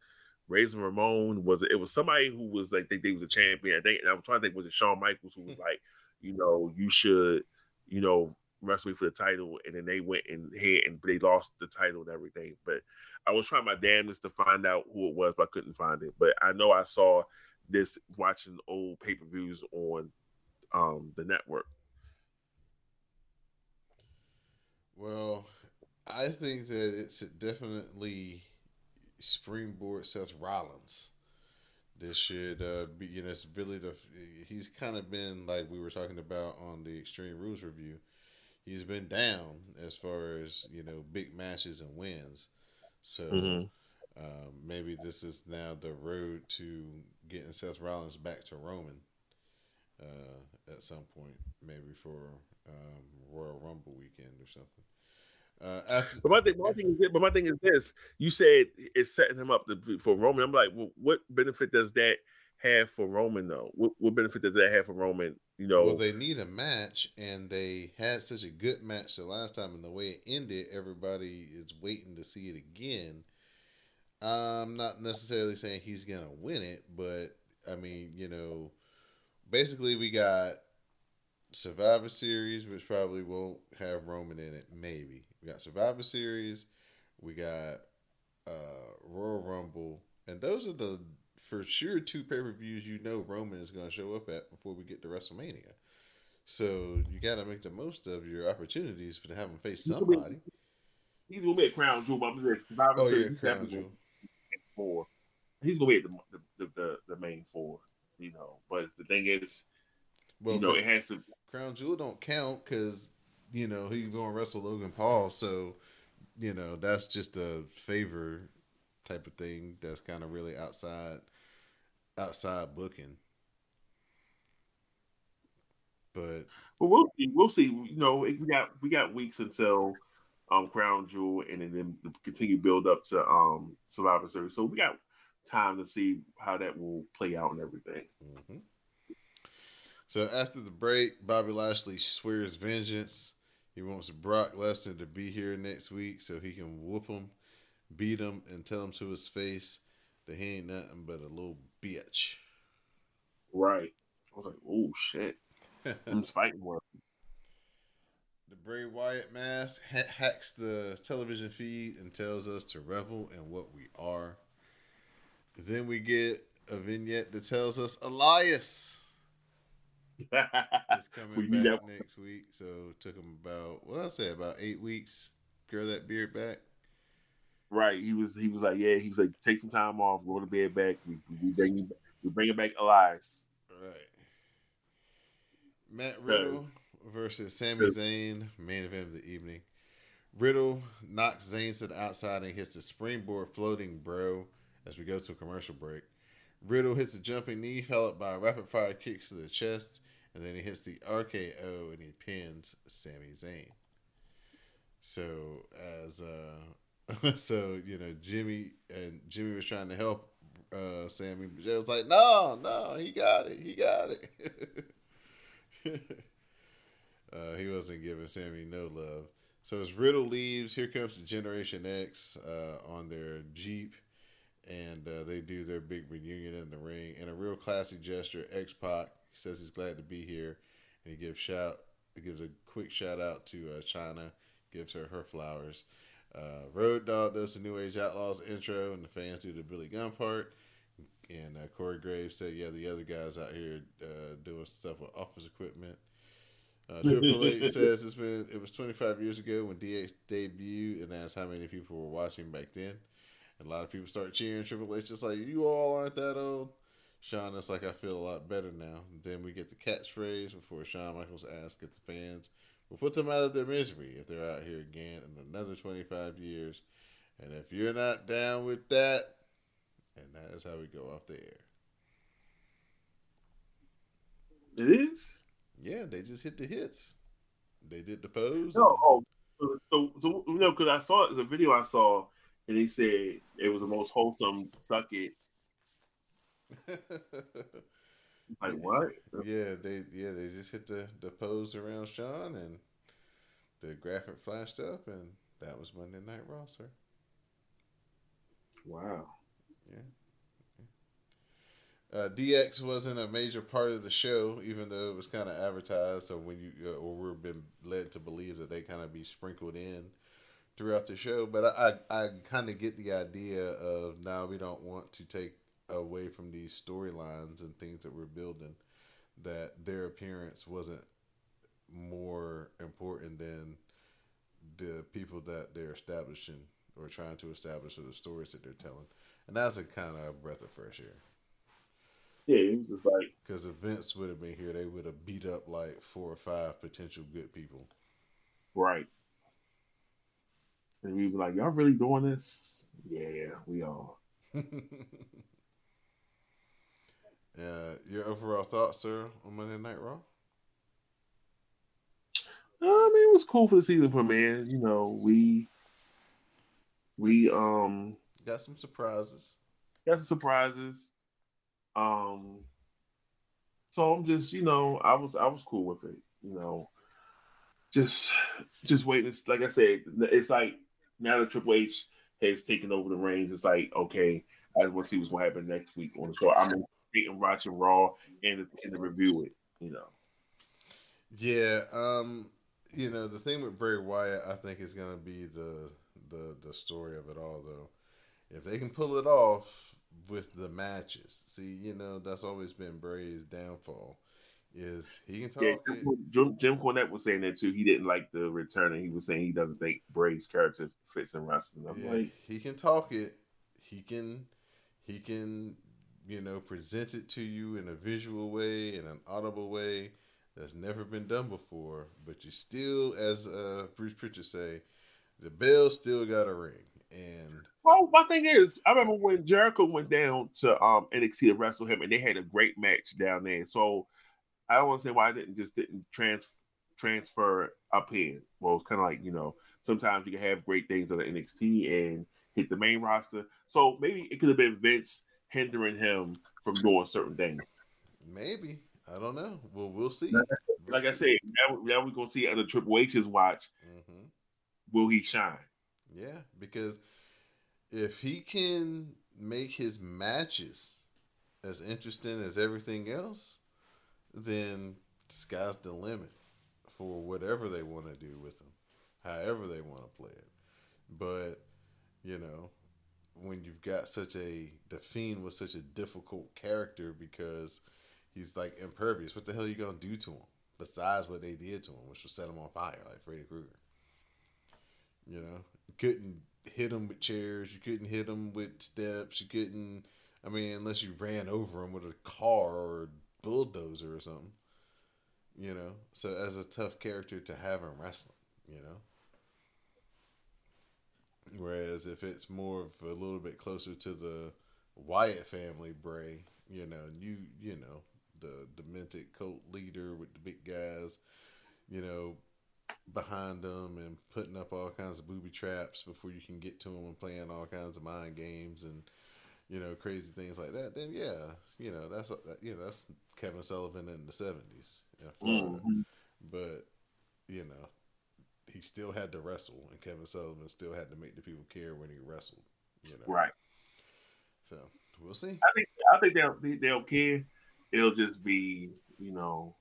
Razor Ramon? Was it? It was somebody who was like they, they was a champion. I think and I was trying to think was it Shawn Michaels who was like, you know, you should, you know, wrestling for the title, and then they went and hit and they lost the title and everything. But I was trying my damnedest to find out who it was, but I couldn't find it. But I know I saw this watching old pay per views on um, the network. Well, I think that it's definitely springboard Seth Rollins. This should uh, be, you know, it's really the he's kind of been like we were talking about on the Extreme Rules review he's been down as far as you know big matches and wins. So mm-hmm. um, maybe this is now the road to getting Seth Rollins back to Roman uh, at some point, maybe for um, Royal Rumble weekend or something. Uh, after, but my thing, my thing is, but my thing is this: you said it's setting him up to, for Roman. I'm like, well, what benefit does that have for Roman though? What, what benefit does that have for Roman? You know, well, they need a match, and they had such a good match the last time, and the way it ended, everybody is waiting to see it again. I'm not necessarily saying he's gonna win it, but I mean, you know, basically we got Survivor Series, which probably won't have Roman in it. Maybe we got Survivor Series, we got uh, Royal Rumble, and those are the for sure two pay per views you know Roman is going to show up at before we get to WrestleMania. So you got to make the most of your opportunities for to have him face somebody. He's gonna be a crown jewel. I'm just oh yeah, crown jewel. Four. He's gonna be at the the, the the main four. You know, but the thing is, well, you know, it has to. Crown jewel don't count because you know he's going to wrestle Logan Paul. So you know that's just a favor type of thing. That's kind of really outside outside booking. But well, we'll see. We'll see. You know, we got we got weeks until um Crown Jewel, and then continue build up to um Survivor Series. So we got time to see how that will play out and everything. Mm-hmm. So after the break, Bobby Lashley swears vengeance. He wants Brock Lesnar to be here next week so he can whoop him, beat him, and tell him to his face that he ain't nothing but a little bitch. Right. I was like, oh shit. I'm just fighting work. The Bray Wyatt mask ha- hacks the television feed and tells us to revel in what we are. Then we get a vignette that tells us Elias He's coming you back next week, so it took him about what I say about eight weeks. Grow that beard back. Right. He was he was like, yeah, he was like, take some time off, go to bed back. We, we bring you we bring it back alive. Right. Matt Riddle versus Sami Zayn, main event of the evening. Riddle knocks Zayn to the outside and hits the springboard floating bro as we go to a commercial break. Riddle hits a jumping knee, followed by rapid fire kicks to the chest, and then he hits the RKO and he pins Sami Zayn. So as uh so you know Jimmy and Jimmy was trying to help uh Sami, but Jey was like, No, no, he got it, he got it. uh, he wasn't giving Sami no love. So as Riddle leaves, here comes Generation X uh, on their Jeep, and uh, they do their big reunion in the ring. In a real classy gesture, X Pac says he's glad to be here, and he gives shout, he gives a quick shout out to uh, Chyna, gives her her flowers. Uh, Road Dog does the New Age Outlaws intro, and the fans do the Billy Gunn part. And uh, Corey Graves said, "Yeah, the other guys out here uh, doing stuff with office equipment." Uh, Triple H says it's been it was 25 years ago when DX debuted, and that's how many people were watching back then. And a lot of people start cheering Triple H, just like you all aren't that old. Shawn is like, I feel a lot better now. And then we get the catchphrase before Shawn Michaels asks if the fans will put them out of their misery if they're out here again in another 25 years. And if you're not down with that, and that is how we go off the air. It is? Yeah, they just hit the hits. They did the pose. No, oh, so, so, so you know, because I saw the video I saw, and he said it was the most wholesome suck it. Like what? yeah, they yeah they just hit the the pose around Shawn and the graphic flashed up and that was Monday Night Raw, sir. Wow. Yeah. Uh, DX wasn't a major part of the show, even though it was kind of advertised. So when you uh, or we've been led to believe that they kind of be sprinkled in throughout the show, but I I, I kind of get the idea of now we don't want to take away from these storylines and things that we're building that their appearance wasn't more important than the people that they're establishing or trying to establish or the stories that they're telling, and that's a kind of a breath of fresh air. Yeah, it was just like Because if Vince would have been here, they would have beat up like four or five potential good people. right. And we were like, Y'all really doing this? Yeah, we are. uh, your overall thoughts, sir, on Monday Night Raw? I mean, it was cool for the season premiere. You know, we we um Got some surprises. got some surprises. Um, so I'm just, you know, I was I was cool with it. You know, just just waiting. Like I said, it's like now that Triple H has taken over the reins, it's like okay, I just want to see what's going to happen next week on the show. I'm waiting, watching Raw and and review it. You know, Yeah, um, you know the thing with Bray Wyatt, I think is going to be the the the story of it all. Though, if they can pull it off with the matches, see, you know that's always been Bray's downfall. Is he can talk yeah, it, Jim, Jim Cornette was saying that too. He didn't like the return, and he was saying he doesn't think Bray's character fits in wrestling. I'm Yeah, like, he can talk it. He can, he can, you know, present it to you in a visual way, in an audible way that's never been done before. But you still, as uh, Bruce Prichard say, the bell still got a ring. And Well, my thing is, I remember when Jericho went down to um NXT to wrestle him, and they had a great match down there. So I don't understand why I didn't just didn't trans transfer up here. Well, it's kind of like you know, sometimes you can have great things on the NXT and hit the main roster. So maybe it could have been Vince hindering him from doing certain things. maybe I don't know. Well, we'll see. Like I said, now, now we're gonna see under Triple H's watch, hmm will he shine? Yeah, because if he can make his matches as interesting as everything else, then sky's the limit for whatever they want to do with him, however they want to play it. But you know, when you've got such a the fiend was such a difficult character because he's like impervious. What the hell are you gonna do to him? besides what they did to him, which was set him on fire like Freddy Krueger. You know, you couldn't hit him with chairs, you couldn't hit him with steps, you couldn't. I mean, unless you ran over him with a car or a bulldozer or something. You know, so as a tough character to have him wrestling, you know. Whereas if it's more of a little bit closer to the Wyatt family, Bray, you know, you you know the demented cult leader with the big guys, you know, behind them and putting up all kinds of booby traps before you can get to them and playing all kinds of mind games and you know crazy things like that. Then yeah, you know that's you know that's Kevin Sullivan in the seventies in Florida, Mhm. but you know he still had to wrestle, and Kevin Sullivan still had to make the people care when he wrestled. You know, Right. So we'll see. I think I think they'll they- they'll care. It'll just be you know,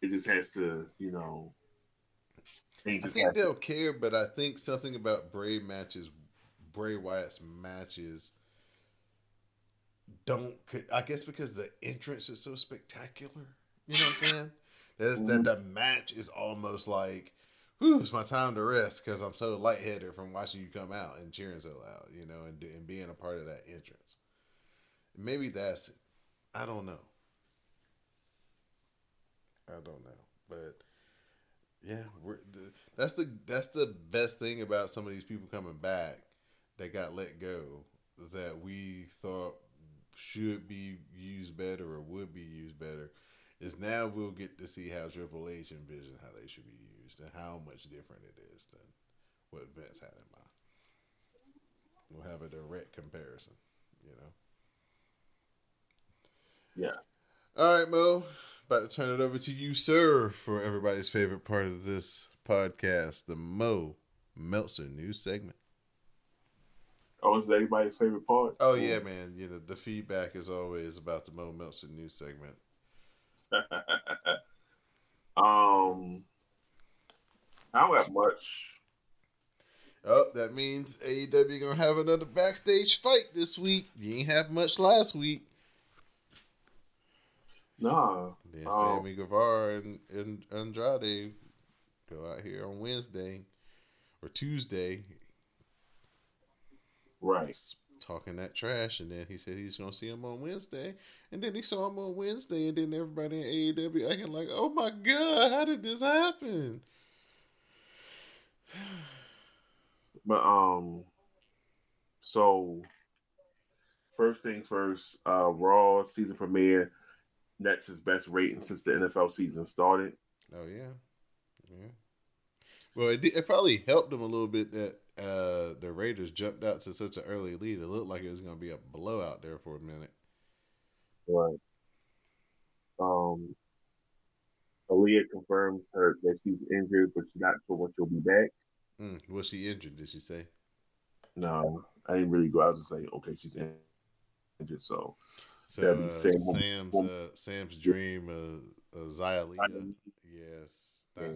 it just has to you know. I think have to- they'll care, but I think something about Bray matches, Bray Wyatt's matches, don't. I guess because the entrance is so spectacular. You know what I'm saying? That's that mm-hmm. the match is almost like, whew, it's my time to rest because I'm so lightheaded from watching you come out and cheering so loud, you know, and, and being a part of that entrance. Maybe that's it. I don't know. I don't know, but yeah, we're the, that's the that's the best thing about some of these people coming back that got let go that we thought should be used better or would be used better is now we'll get to see how Triple H envision how they should be used and how much different it is than what Vince had in mind. We'll have a direct comparison, you know. Yeah. All right, Mo. About to turn it over to you, sir, for everybody's favorite part of this podcast, the Mo Meltzer news segment. Oh, is that everybody's favorite part? Oh yeah, man. You know the feedback is always about the Mo Meltzer news segment. um, I don't have much. Oh, that means AEW gonna have another backstage fight this week. You ain't have much last week. Nah. Then Um, Sammy Guevara and, and Andrade go out here on Wednesday or Tuesday Right. talking that trash, and then he said he's gonna see him on Wednesday, and then he saw him on Wednesday, and then everybody in AEW acting like, "Oh my god, how did this happen?" But um, so first things first, uh, Raw season premiere. That's his best rating since the NFL season started. Oh yeah, yeah. Well, it, it probably helped them a little bit that uh, the Raiders jumped out to such an early lead. It looked like it was gonna be a blowout there for a minute. Right. Um, Aliyah confirms her that she's injured, but she's not sure when she'll be back. Mm, was she injured? Did she say? No, I didn't really go out and say, okay, she's injured. So So uh, Sam- Sam's uh, Sam's dream, uh, uh, Xylia. Yes. Yeah.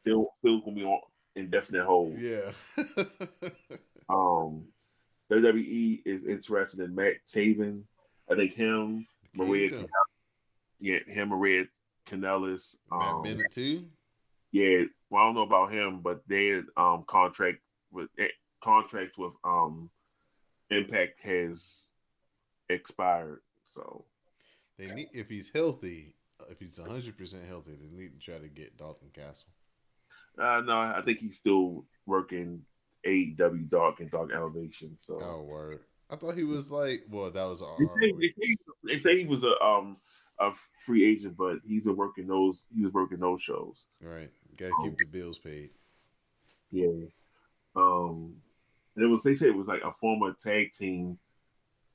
Still, still gonna be on indefinite hold. yeah. Um, WWE is interested in Matt Taven. I think him, Maria, yeah, him, Maria Kanellis. Matt Um, Bennett too. yeah, well, I don't know about him, but their um contract with eh, contract with um Impact has expired. So They need if he's healthy, if he's hundred percent healthy, they need to try to get Dalton Castle. uh, no, I think he's still working AEW Dark and Dark Elevation. So Oh word! I thought he was like, well, that was they, they, say, they say he was a um a free agent, but he's been working those. He was working those shows. Right, gotta keep the bills paid. Yeah. Um, and it was they said it was like a former tag team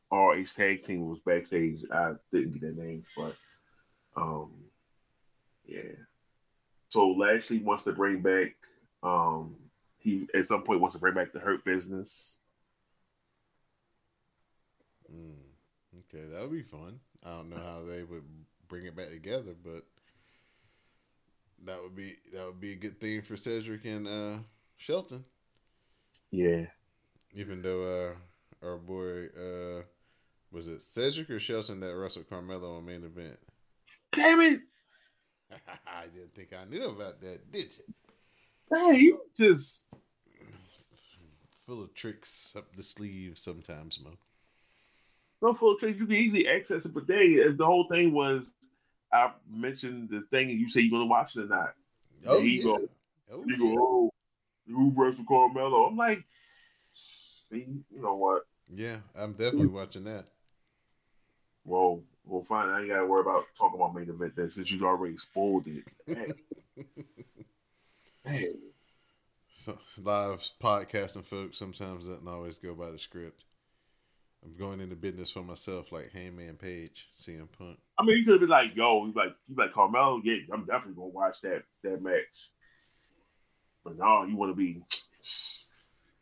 or a tag team was backstage. I didn't get their names, but um, yeah. So Lashley wants to bring back. Um, he at some point wants to bring back the Hurt Business. Mm, okay, that would be fun. I don't know how they would bring it back together, but that would be that would be a good thing for Cedric and uh, Shelton. Yeah. Even though uh, our boy uh, was it Cedric or Shelton that wrestled Carmelo on main event? Damn it! I didn't think I knew about that, did you? Hey, you just Full of tricks up the sleeve sometimes, Mo. No full trades. You can easily access it, but they the whole thing was I mentioned the thing and you say you're gonna watch it or not. Oh, you yeah. go. Oh, You go, oh, oh, who wrestled Carmelo? I'm like, see, you know what? yeah, I'm definitely watching that. Well, well, fine. I ain't gotta worry about talking about main event then since you already spoiled it. Man. So, live podcasting folks sometimes doesn't always go by the script. I'm going into business for myself, like Hangman Page, CM Punk. I mean, you could been like, yo, you like, you like Carmelo? Yeah, I'm definitely gonna watch that that match. But no, you want to be,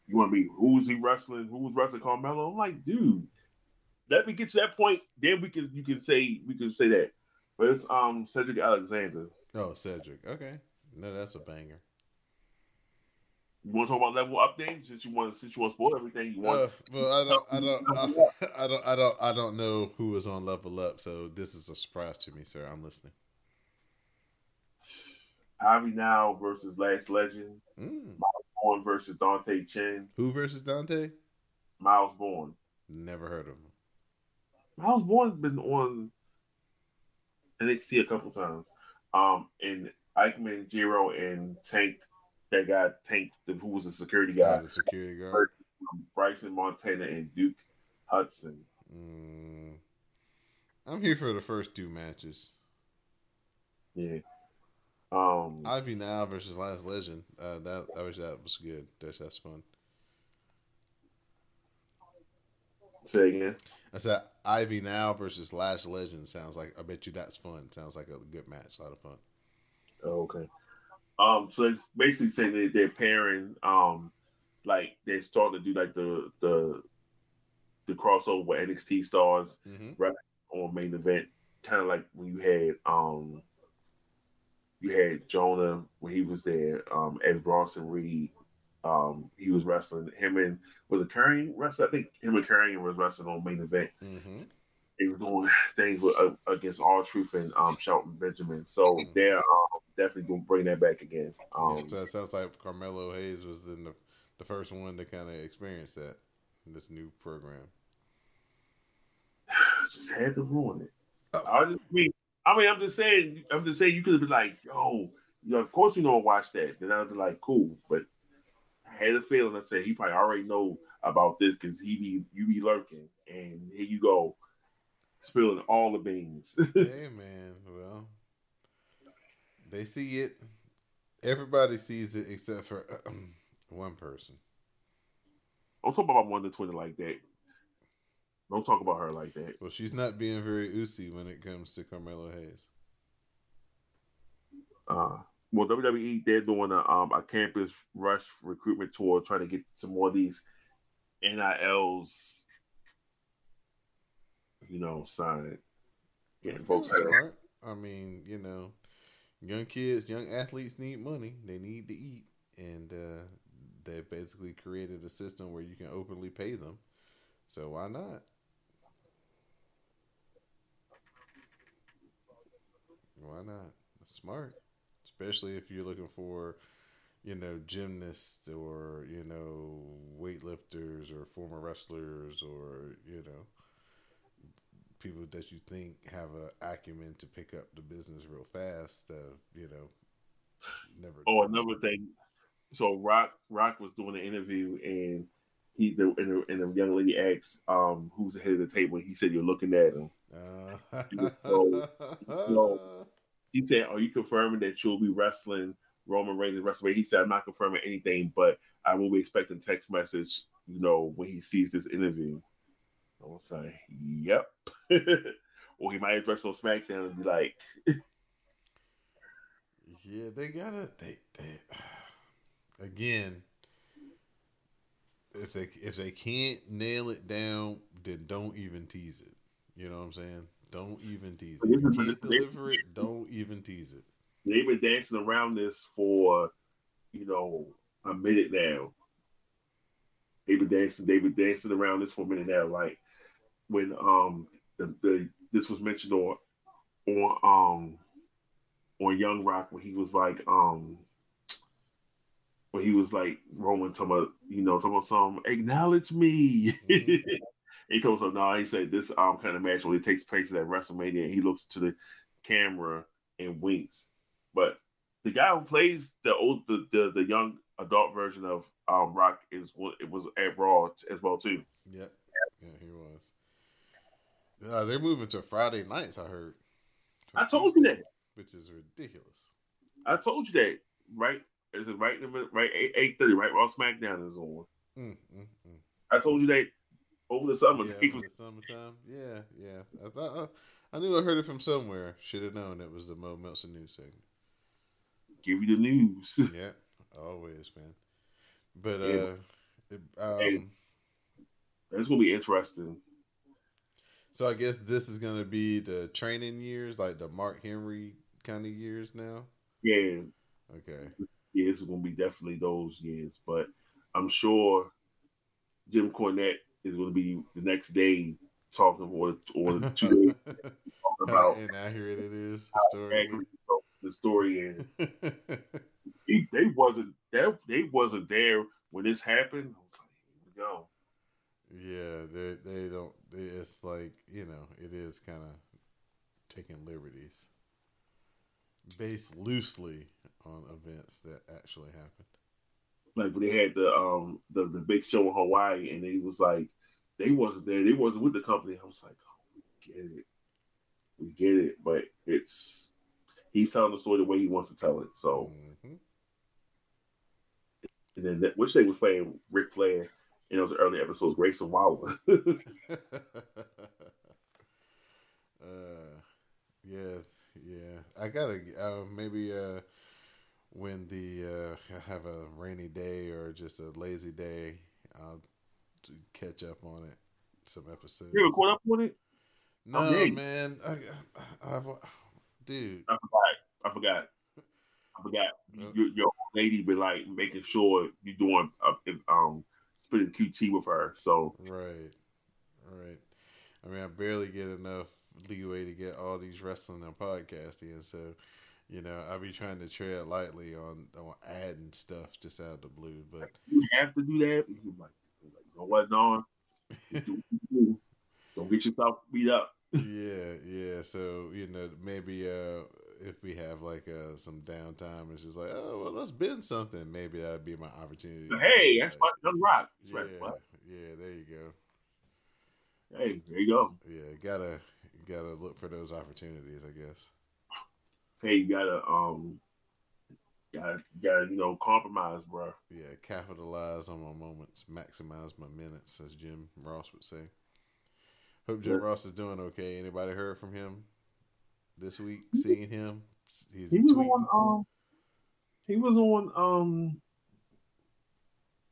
you want to be, who's he wrestling? Who was wrestling Carmelo? I'm like, dude, let me get to that point. Then we can, you can say, we can say that. But it's um Cedric Alexander. Oh, Cedric. Okay, no, that's a banger. You want to talk about level up then? Since you want, since you want to spoil everything, you want. Uh, well, I don't, I don't, I, I don't, I don't, I don't know who was on Level Up, so this is a surprise to me, sir. I'm listening. Ivy Nile versus Lash Legend. Mm. Borne versus Dante Chen. Who versus Dante? Myles Borne. Never heard of him. Myles Borne's been on NXT a couple times. Um, and Ikemen, Jiro, and Tank, that guy Tank, who was a security guy, the security guard. um, Bryson Montana and Duke Hudson. Mm. I'm here for the first two matches. Yeah. Um, Ivy Nile versus Lash Legend. Uh, that I wish that was good. That's that's fun. say again. I said Ivy Nile versus Lash Legend sounds like. I bet you that's fun. Sounds like a good match. A lot of fun. Oh, okay. Um, so it's basically saying that they're pairing, um, like they're starting to do like the the the crossover with NXT stars Mm-hmm. on main event, kind of like when you had um you had Jonah when he was there, um as Bronson Reed. Um he was wrestling him and was a Curry wrestling? I think him and Curry was wrestling on main event. Mm-hmm. They were doing things with, uh, against All Truth and um Shelton Benjamin. So they're um, definitely gonna bring that back again. Um so it sounds like Carmelo Hayes was in the the first one to kind of experience that in this new program. just had to ruin it. I just mean, I mean, I'm just saying, I'm just saying, you could have been like, yo, you know, of course you don't watch that. Then I'd be like, cool, but I had a feeling. I said he probably already know about this because he be you be lurking, and here you go, spilling all the beans. hey man, well, they see it. Everybody sees it except for one person. don't talk about Wonder Twin like that. Don't talk about her like that. Well, she's not being very Ucey when it comes to Carmelo Hayes. Uh, well, WWE they're doing a um a campus rush recruitment tour, trying to get some more of these NILs, you know, signed. Getting folks. I mean, you know, young kids, young athletes need money. They need to eat, and uh, they basically created a system where you can openly pay them. So why not? Why not? Smart, especially if you're looking for, you know, gymnasts or you know, weightlifters or former wrestlers or you know, people that you think have a acumen to pick up the business real fast. Uh, you know, never. Oh, another thing. So Rock Rock was doing an interview and he the and the, and the young lady asked um who's the head of the table. He said you're looking at him. Uh, So- so- He said, "Are you confirming that you'll be wrestling Roman Reigns at WrestleMania?" He said, "I'm not confirming anything, but I will be expecting text message. You know, when he sees this interview." I will say, "Yep." or he might address on SmackDown and be like, yeah, they gotta. They, they again. If they if they can't nail it down, then don't even tease it. You know what I'm saying? Don't even tease it. If you can't deliver it, don't even tease it. they've been dancing around this for, you know, a minute now. They've been dancing. They've been dancing around this for a minute now. Like when um the, the this was mentioned on on um on Young Rock when he was like, um, when he was like Roman talking about, you know, talking about some acknowledge me. Mm-hmm. he told us, no, he said this um kind of match it takes place at WrestleMania, and he looks to the camera and winks. But the guy who plays the old the the, the young adult version of um Rock is it was at Raw as well too. Yeah, Yeah, he was. Uh, they're moving to Friday nights. I heard. I told you that, which is ridiculous. I told you that, right? Is it right in the right eight eight thirty? Right, Raw SmackDown is on. Mm, mm, mm. I told you that over the summer. Yeah, over the summertime. Yeah, yeah. I thought I, I, knew I heard it from somewhere. Should have known it was the Mo Meltzer news segment. Give you the news. yeah, always, man. But yeah. uh, it, um, it's gonna be interesting so I guess this is gonna be the training years, like the Mark Henry kind of years now. Yeah. Okay. Yeah, it's gonna be definitely those years, but I'm sure Jim Cornette is gonna be the next day talking or or two days talking about and accurate it is the story. The story and he, they wasn't there. They wasn't there when this happened. I was like, here we go. Yeah, they they don't. It's like you know, it is kind of taking liberties, based loosely on events that actually happened. Like when they had the um the the big show in Hawaii, and they was like they wasn't there. They wasn't with the company. I was like, oh, we get it, we get it. But it's he's telling the story the way he wants to tell it. So. Mm-hmm. And then that, which they was playing Ric Flair in those early episodes, Grayson Waller. uh, yeah, yeah. I gotta uh, maybe uh, when the uh, I have a rainy day or just a lazy day, I'll catch up on it. Some episodes. You caught up on it? No, okay. man. I, I've, dude. I forgot. I forgot. I forgot. Your, your lady be like making sure you're doing uh, um split QT with her. So right, right. I mean, I barely get enough leeway to get all these wrestling and podcasting, so you know, I be trying to tread lightly on on adding stuff just out of the blue. But you have to do that. You're like, like you know what, on. Don't get yourself beat up. yeah, yeah. So you know, maybe uh, if we have like uh, some downtime, it's just like, oh well, let's bend something. Maybe that'd be my opportunity. Hey, that's what done rock. That's yeah, right, yeah. There you go. Hey, there you go. Yeah, gotta gotta look for those opportunities, I guess. Hey, you gotta um, gotta gotta you know compromise, bro. Yeah, capitalize on my moments, maximize my minutes, as Jim Ross would say. Hope Jim yeah. Ross is doing okay. Anybody heard from him? This week, seeing him. he was tweeting. on. Um, he was on. Um,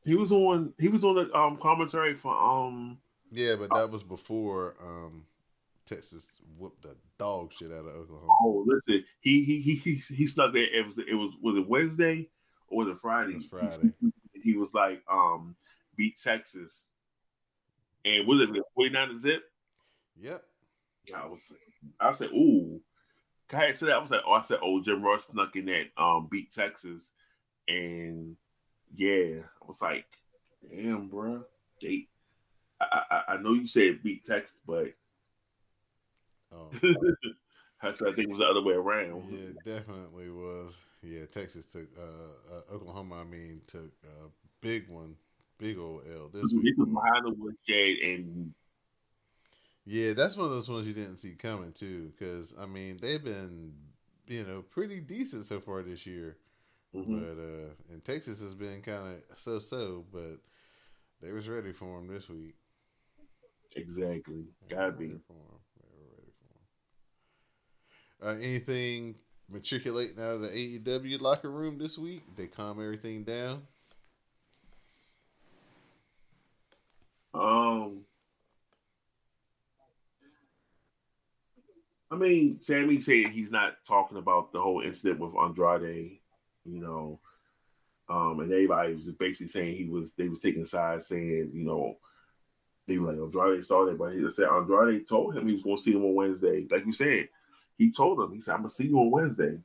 he was on. He was on the um commentary for um. Yeah, but that was before um Texas whooped the dog shit out of Oklahoma. Oh, listen, he he he he, he snuck there. It was it was was it Wednesday or was it Friday? It was Friday. He, he, was like um beat Texas, and was it forty nine to zip? Yep. I was I said, ooh, I said that. I was like, oh, I said, oh, Jim Ross snuck in that um beat Texas, and yeah, I was like, damn, bro, they. I, I, I know you said beat Texas, but oh. I said I think it was the other way around. Yeah, definitely was. Yeah, Texas took uh, uh, Oklahoma. I mean, took a big one, big old L this week. behind the woodshed and yeah, that's one of those ones you didn't see coming too, because I mean they've been you know pretty decent so far this year, mm-hmm. but uh, and Texas has been kind of so so, but they was ready for them this week. Exactly, gotta be. For them. They were ready for them. Uh, anything matriculating out of the AEW locker room this week? They calm everything down. Um I mean, Sammy said he's not talking about the whole incident with Andrade, you know, um, and everybody was basically saying he was they was taking sides, saying you know they were like Andrade started, but he said Andrade told him he was going to see him on Wednesday. Like you said, he told him he said I'm gonna see you on Wednesday.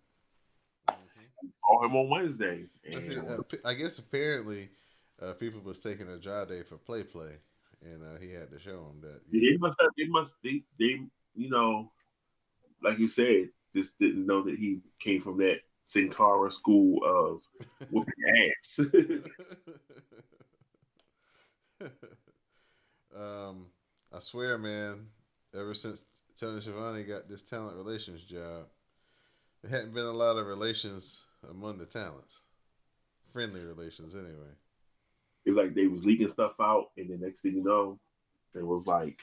saw him on Wednesday. I, see, uh, p- I guess apparently uh, people was taking a dry day for play play, and uh, he had to show him that. they must have, they must they, they you know, like you said, just didn't know that he came from that Sin Cara school of whooping ass. um, I swear, man. Ever since Tony Schiavone got this talent relations job, there hadn't been a lot of relations among the talents. Friendly relations, anyway. it was like they was leaking stuff out, and the next thing you know, it was like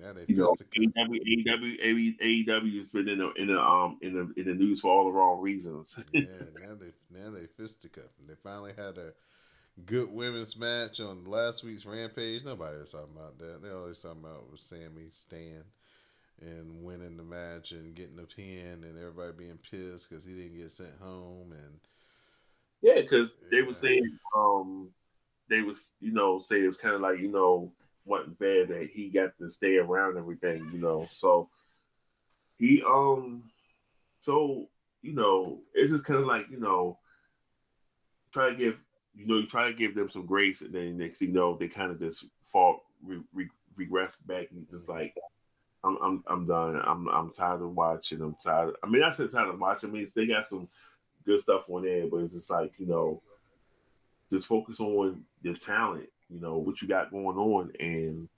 Now they you know. AEW, AEW, AEW has been in the in the um in the in the news for all the wrong reasons. yeah, now they now they fisticuffing. They finally had a good women's match on last week's Rampage. Nobody was talking about that. They always talking about was Sammy Stan and winning the match and getting the pin and everybody being pissed because he didn't get sent home and Yeah, because they were Yeah. saying um they was you know say it was kind of like you know wasn't fair that he got to stay around everything you know so he um so you know it's just kind of like you know try to give you know you try to give them some grace and then next thing you know they kind of just fall re, re, regress back and just like I'm, I'm I'm done. I'm I'm tired of watching. I'm tired. I mean, I said tired of watching. I mean, they got some good stuff on there, but it's just like you know, just focus on your talent. You know what you got going on, and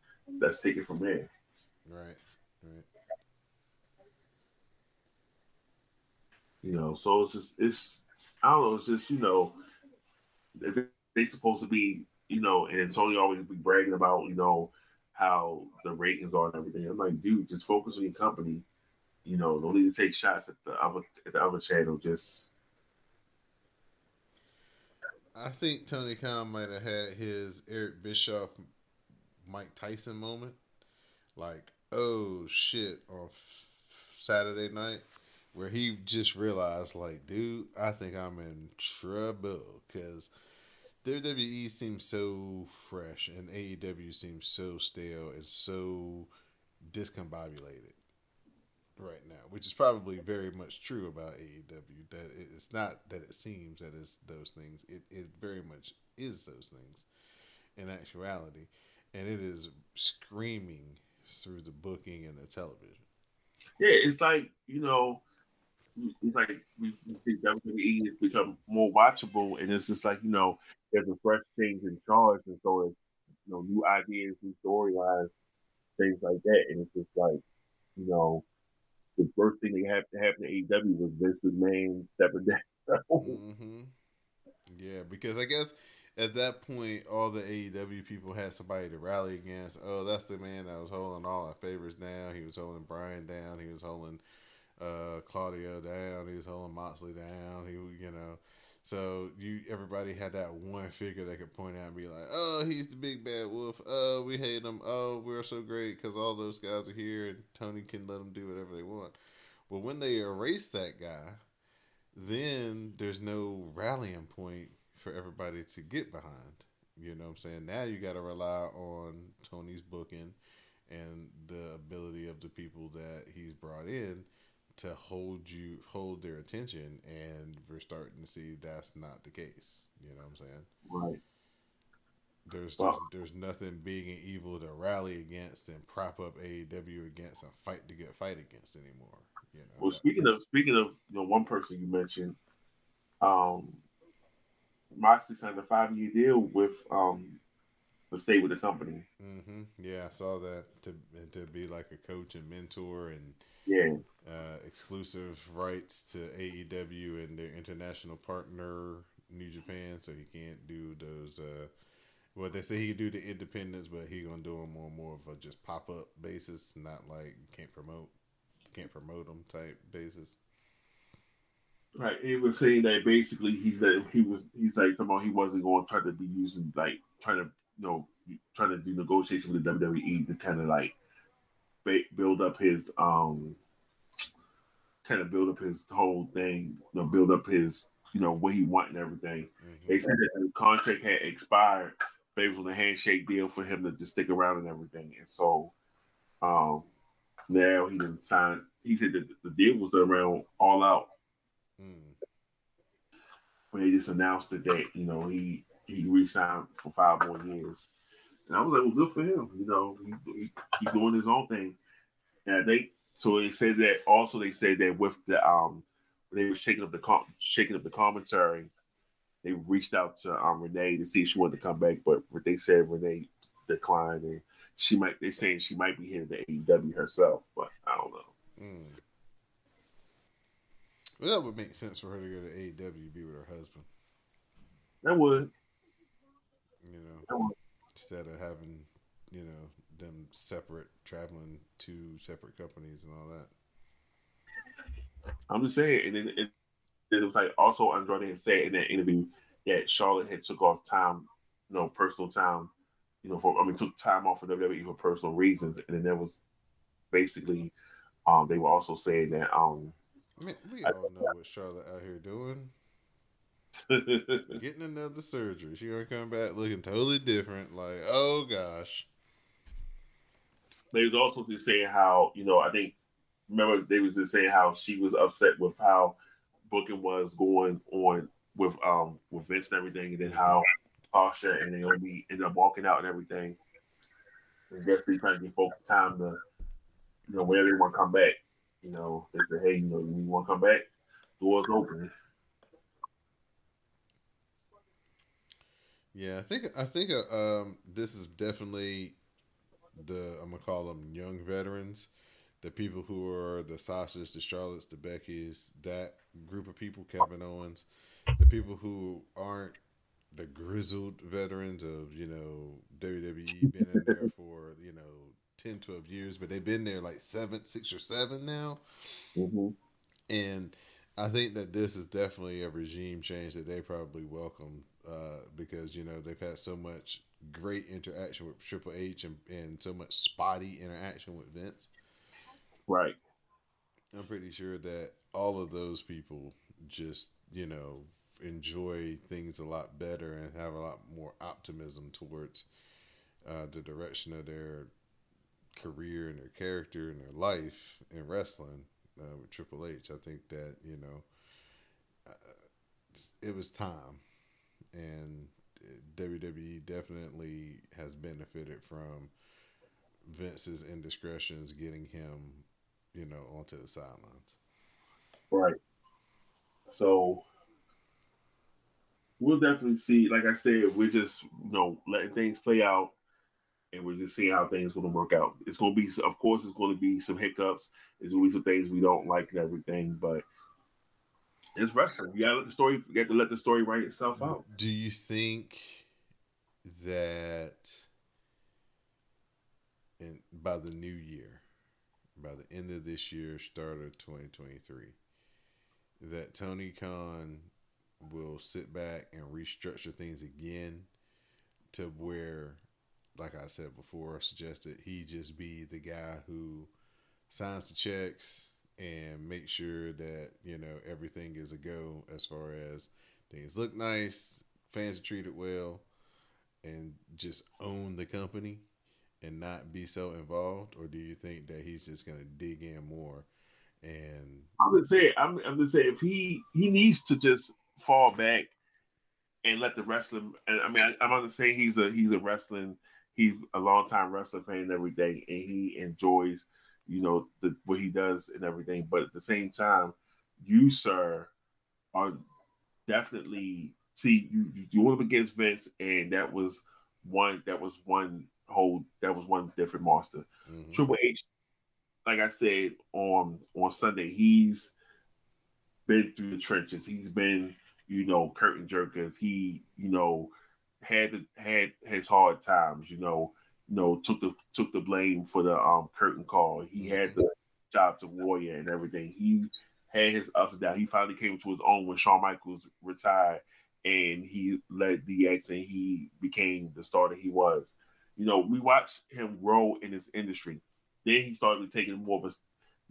let's take it from there. right, right. You know, so it's just it's I don't know. It's just you know, they supposed to be you know, and Tony always be bragging about you know how the ratings are and everything. I'm like, dude, just focus on your company. You know, don't need to take shots at the other at the other channel. Just I think Tony Khan might have had his Eric Bischoff, Mike Tyson moment. Like, oh shit, on Saturday night, where he just realized, like, dude, I think I'm in trouble because WWE seems so fresh and AEW seems so stale and so discombobulated right now, which is probably very much true about AEW. That it's not that it seems that it's those things; it, it very much is those things in actuality, and it is screaming through the booking and the television. yeah, it's like you know, it's like we think WWE has become more watchable, and it's just like you know, there's a fresh change in charge, and so it's you know new ideas, new storylines, things like that, and it's just like you know, the first thing that happened happen to AEW was Vince McMahon stepping down. hmm Yeah, because I guess at that point, all the AEW people had somebody to rally against. Oh, that's the man that was holding all our favors down. He was holding Bryan down. He was holding uh, Claudio down. He was holding Moxley down. He, you know, so you everybody had that one figure that could point out and be like, "Oh, he's the big bad wolf. Oh, we hate him. Oh, we're so great because all those guys are here and Tony can let them do whatever they want." But when they erase that guy, then there's no rallying point for everybody to get behind. You know what I'm saying? Now you got to rely on Tony's booking and the ability of the people that he's brought in to hold you hold their attention and we're starting to see that's not the case. You know what I'm saying? right. There's there's, there's nothing big and evil to rally against and prop up AEW against and fight to get fight against anymore. You know. Well, speaking of speaking of you know one person you mentioned, um, Moxley signed a five year deal with um, to stay with the company. Mm-hmm. Yeah, I saw that to to be like a coach and mentor and Yeah, uh, exclusive rights to AEW and their international partner New Japan, so he can't do those. Uh, well, they say he can do the independents, but he gonna do them on more of a just pop up basis, not like can't promote can't promote them type basis. right. He was saying that basically he's that he was he's like about he wasn't going to try to be using like trying to you know trying to do negotiation with the WWE to kind of like ba- build up his um kind of build up his whole thing, you know, build up his you know what he want and everything. Mhm. They said that the contract had expired, but it was a handshake deal for him to just stick around and everything. And so um now he didn't sign. He said that the deal was around all out. Mm. when they just announced that you know he he re-signed for five more years, and I was like, well, good for him. You know, he, he he's doing his own thing, and they so they said that also they said that with the um they were shaking up the com- shaking up the commentary, they reached out to um Renee to see if she wanted to come back, but what they said Renee declined and she might They're saying she might be headed to AEW herself, but I don't know. Mm. Well, that would make sense for her to go to AEW, be with her husband. That would. You know, would. instead of having, you know, them separate, traveling to separate companies and all that. I'm just saying, and then it, it was like also Andrade had said in that interview that Charlotte had took off time, you know, personal time, you know, for I mean, took time off for WWE for personal reasons, and then there was basically, um, they were also saying that um I mean, we all know what Charlotte out here doing. Getting another surgery. She gonna come back looking totally different. Like, oh gosh. They was also just saying how you know I think remember they was just saying how she was upset with how booking was going on with um with Vince and everything, and then how Sasha and Naomi ended up walking out and everything. And basically trying to get folks time to you know whenever they want to come back. You know, they say, hey, you know, you want to come back? Doors open. Yeah, I think I think uh, um, this is definitely the I'm gonna call them young veterans, the people who are the Sashas, the Charlottes, the Beckys, that group of people, Kevin Owens, the people who aren't the grizzled veterans of you know WWE been in there for you know 10, 12 years, but they've been there like seven, six or seven now. Mm-hmm. And I think that this is definitely a regime change that they probably welcome uh, because, you know, they've had so much great interaction with Triple H and, and so much spotty interaction with Vince. Right. I'm pretty sure that all of those people just, you know, enjoy things a lot better and have a lot more optimism towards uh, the direction of their career and their character and their life in wrestling uh, with Triple H. I think that you know uh, it was time, and WWE definitely has benefited from Vince's indiscretions getting him, you know, onto the sidelines. Right. So we'll definitely see. Like I said, we're just you know letting things play out and we're just seeing how things going to work out. It's going to be, of course, it's going to be some hiccups. There's going to be some things we don't like and everything, but it's wrestling. You got to let the story. You got to let the story write itself out. Do you think that, in by the new year, by the end of this year, start of 2023, that Tony Khan will sit back and restructure things again to where like I said before, I suggested he just be the guy who signs the checks and make sure that you know everything is a go as far as things look nice, fans are treated well, and just own the company and not be so involved, or do you think that he's just going to dig in more? And I'm gonna say, I'm, I'm gonna say, if he he needs to just fall back and let the wrestling. And I mean, I, am gonna say he's a he's a wrestling he's a longtime wrestler fan and everything, and he enjoys, you know, the, what he does and everything. But at the same time, you, sir, are definitely see you you went up against Vince, and that was one that was one whole that was one different monster. Mm-hmm. Triple H, like I said on on Sunday, he's been through the trenches. He's been, you know, curtain jerkers. He, you know, had had his hard times. You know, you know took the took the blame for the um curtain call. He had the job to warrior and everything. He had his ups and downs. He finally came to his own when Shawn Michaels retired and he led DX and he became the star that he was. You know, we watched him grow in this industry. Then he started taking more of a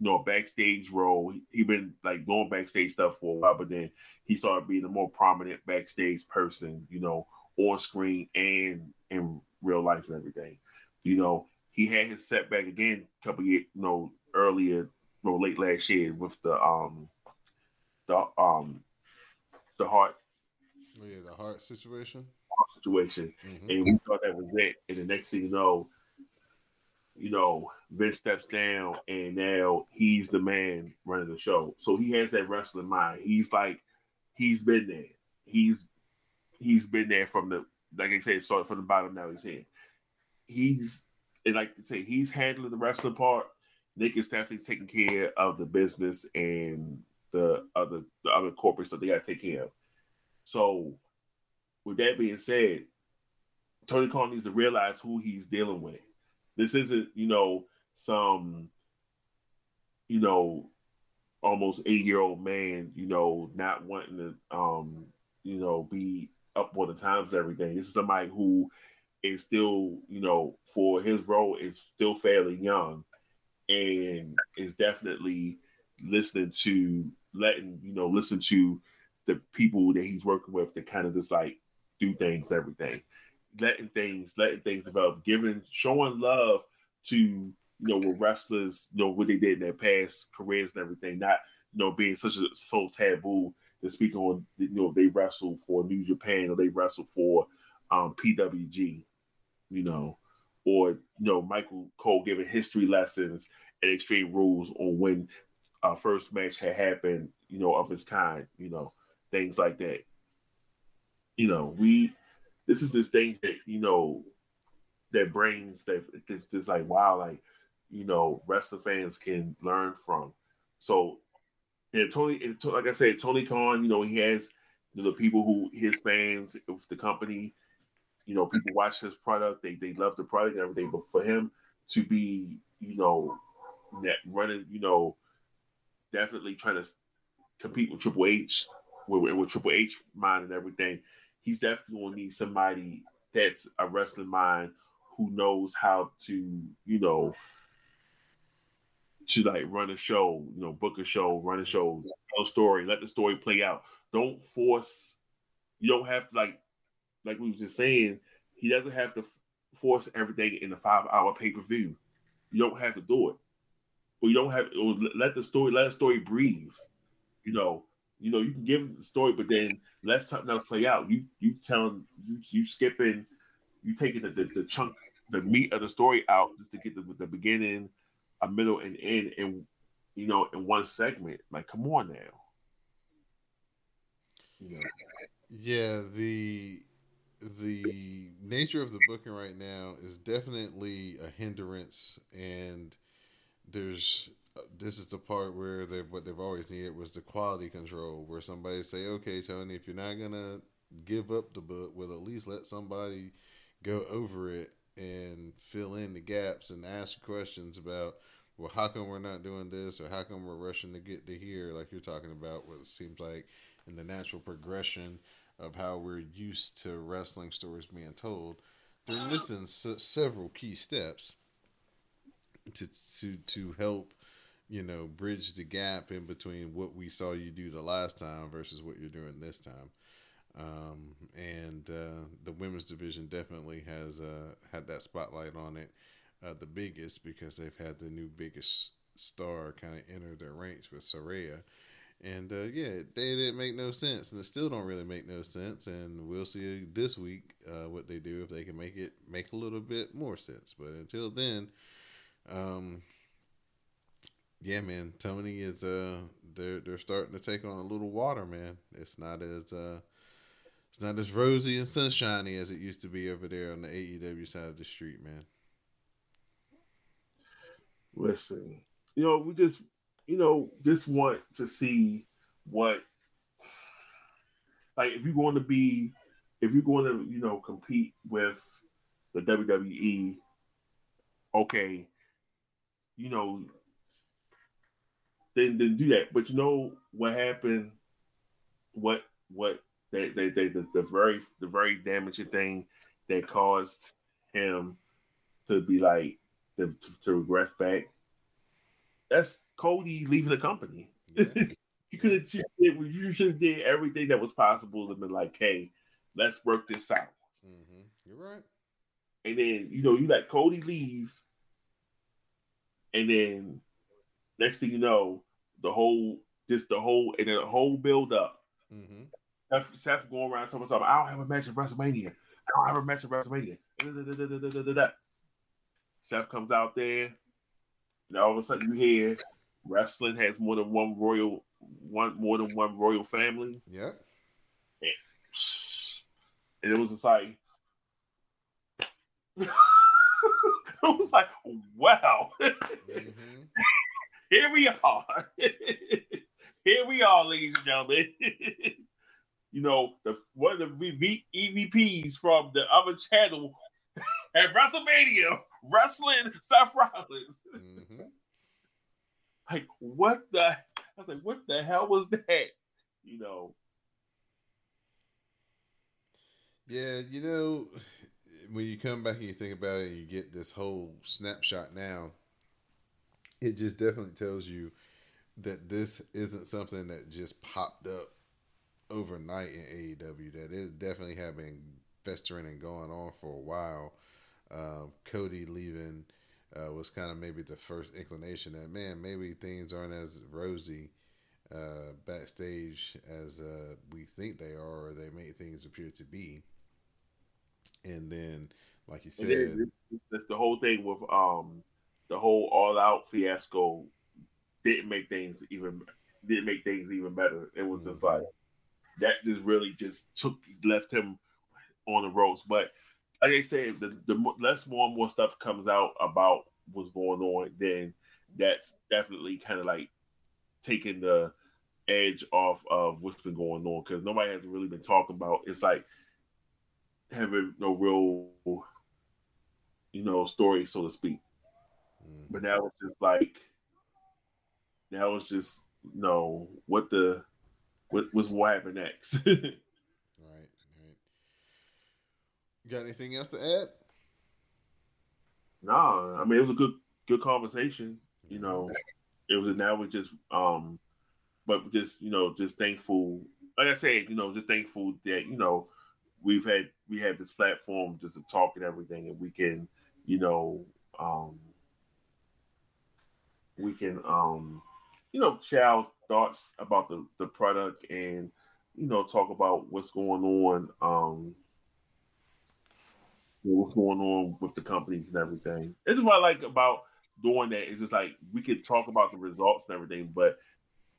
you know, backstage role. He, he been like doing backstage stuff for a while, but then he started being a more prominent backstage person, you know, on screen and in real life and everything. You know, he had his setback again a couple years, you know, earlier, you know, late last year with the um the um the heart yeah, the heart situation. Heart situation, Mhm. and we thought that was it. And the next thing you know, you know, Vince steps down, and now he's the man running the show. So he has that wrestling mind. He's like, he's been there. He's he's been there from the like I said, started from the bottom. Now he's here. He's like I say, he's handling the wrestling part. Nick is definitely taking care of the business and the other the other corporate stuff they got to take care of. So, with that being said, Tony Khan needs to realize who he's dealing with. This isn't, you know, some, you know, almost 80 year old man, you know, not wanting to, um, you know, be up on the times and everything. This is somebody who is still, you know, for his role is still fairly young. And is definitely listening to letting, you know, listen to the people that he's working with to kind of just like do things and everything. Letting things, letting things develop, giving showing love to you know what wrestlers, you know, what they did in their past careers and everything, not you know, being such a so taboo to speak on you know, they wrestle for New Japan or they wrestle for um PWG, you know, or you know, Michael Cole giving history lessons and extreme rules on when our first match had happened, you know, of its kind, you know, things like that. You know, we this is this thing that, you know, that brings that just like wow, like, you know, wrestling fans can learn from. So and Tony, and like I said, Tony Khan, you know, he has the people who his fans the company, you know, people watch his product, they they love the product and everything. But for him to be, you know, that running, you know, definitely trying to compete with Triple H, with, with Triple H mind and everything, he's definitely gonna need somebody that's a wrestling mind who knows how to, you know, to like run a show, you know, book a show, run a show, tell a story, let the story play out. Don't force. You don't have to like, like we was just saying. He doesn't have to force everything in a five-hour pay-per-view. You don't have to do it, or you don't have. Or let the story, let the story breathe. You know, you know, you can give the story, but then let something else play out. You you telling you you skipping, you taking the, the, the chunk, the meat of the story out just to get the, the beginning, a middle, and end, and you know, in one segment. Like, come on now. Yeah, the the nature of the booking right now is definitely a hindrance, and there's this is the part where they what they've always needed was the quality control, where somebody say, okay, Tony, if you're not gonna give up the book, well, at least let somebody go over it and fill in the gaps and ask questions about well, how come we're not doing this, or how come we're rushing to get to here, like you're talking about, what seems like in the natural progression of how we're used to wrestling stories being told. They're missing s- several key steps to to to help, you know, bridge the gap in between what we saw you do the last time versus what you're doing this time. Um, and uh, the women's division definitely has uh, had that spotlight on it uh, the biggest because they've had the new biggest star kind of enter their ranks with Saraya. And uh, yeah, they didn't make no sense, and it still don't really make no sense. And we'll see this week uh, what they do if they can make it make a little bit more sense. But until then, um, yeah, man, Tony is uh, they're they're starting to take on a little water, man. It's not as uh, it's not as rosy and sunshiny as it used to be over there on the AEW side of the street, man. Listen, you know, we just, you know, just want to see what, like, if you're going to be, if you're going to, you know, compete with the WWE, okay, you know, then then do that. But you know what happened? What what they they, they the, the very the very damaging thing that caused him to be like to, to regress back. That's Cody leaving the company. Yeah. you could have you should have did everything that was possible and been like, hey, let's work this out. Mm-hmm. You're right. And then you know you let Cody leave, and then next thing you know, the whole just the whole and then the whole build up. Mm-hmm. Seth, Seth going around talking about, I don't have a match at WrestleMania. I don't have a match at WrestleMania. Seth comes out there, and all of a sudden you hear wrestling has more than one royal, one more than one royal family. Yeah. And it was just like, it was like, wow. Mm-hmm. Here we are. Here we are, ladies and gentlemen. you know, the one of the EVPs from the other channel at WrestleMania wrestling Seth Rollins. Mm-hmm. Like, what the? I was like, what the hell was that? You know, Yeah, you know, when you come back and you think about it, and you get this whole snapshot now. It just definitely tells you that this isn't something that just popped up overnight in AEW. That it definitely have been festering and going on for a while. Um, Cody leaving uh, was kind of maybe the first inclination that man, maybe things aren't as rosy uh, backstage as uh, we think they are, or they make things appear to be. And then, like you said, that's the whole thing with um the whole all out fiasco didn't make things even didn't make things even better. It was just like that just really just took left him on the ropes. But like I said, the, the less more and more stuff comes out about what's going on, then that's definitely kind of like taking the edge off of what's been going on because nobody has really been talking about. It's like having no real, you know, story, so to speak. mm, But now it's just like now it's just you know what the what what's what happen next. right, right. Got anything else to add? no, I mean it was a good good conversation. You know, it was now we just um, but just you know just thankful. Like I said, you know, just thankful that you know we've had we have this platform just to talk and everything, and we can you know um we can um you know share our thoughts about the the product and you know talk about what's going on um what's going on with the companies and everything. This is what I like about doing that. It's just like we could talk about the results and everything, but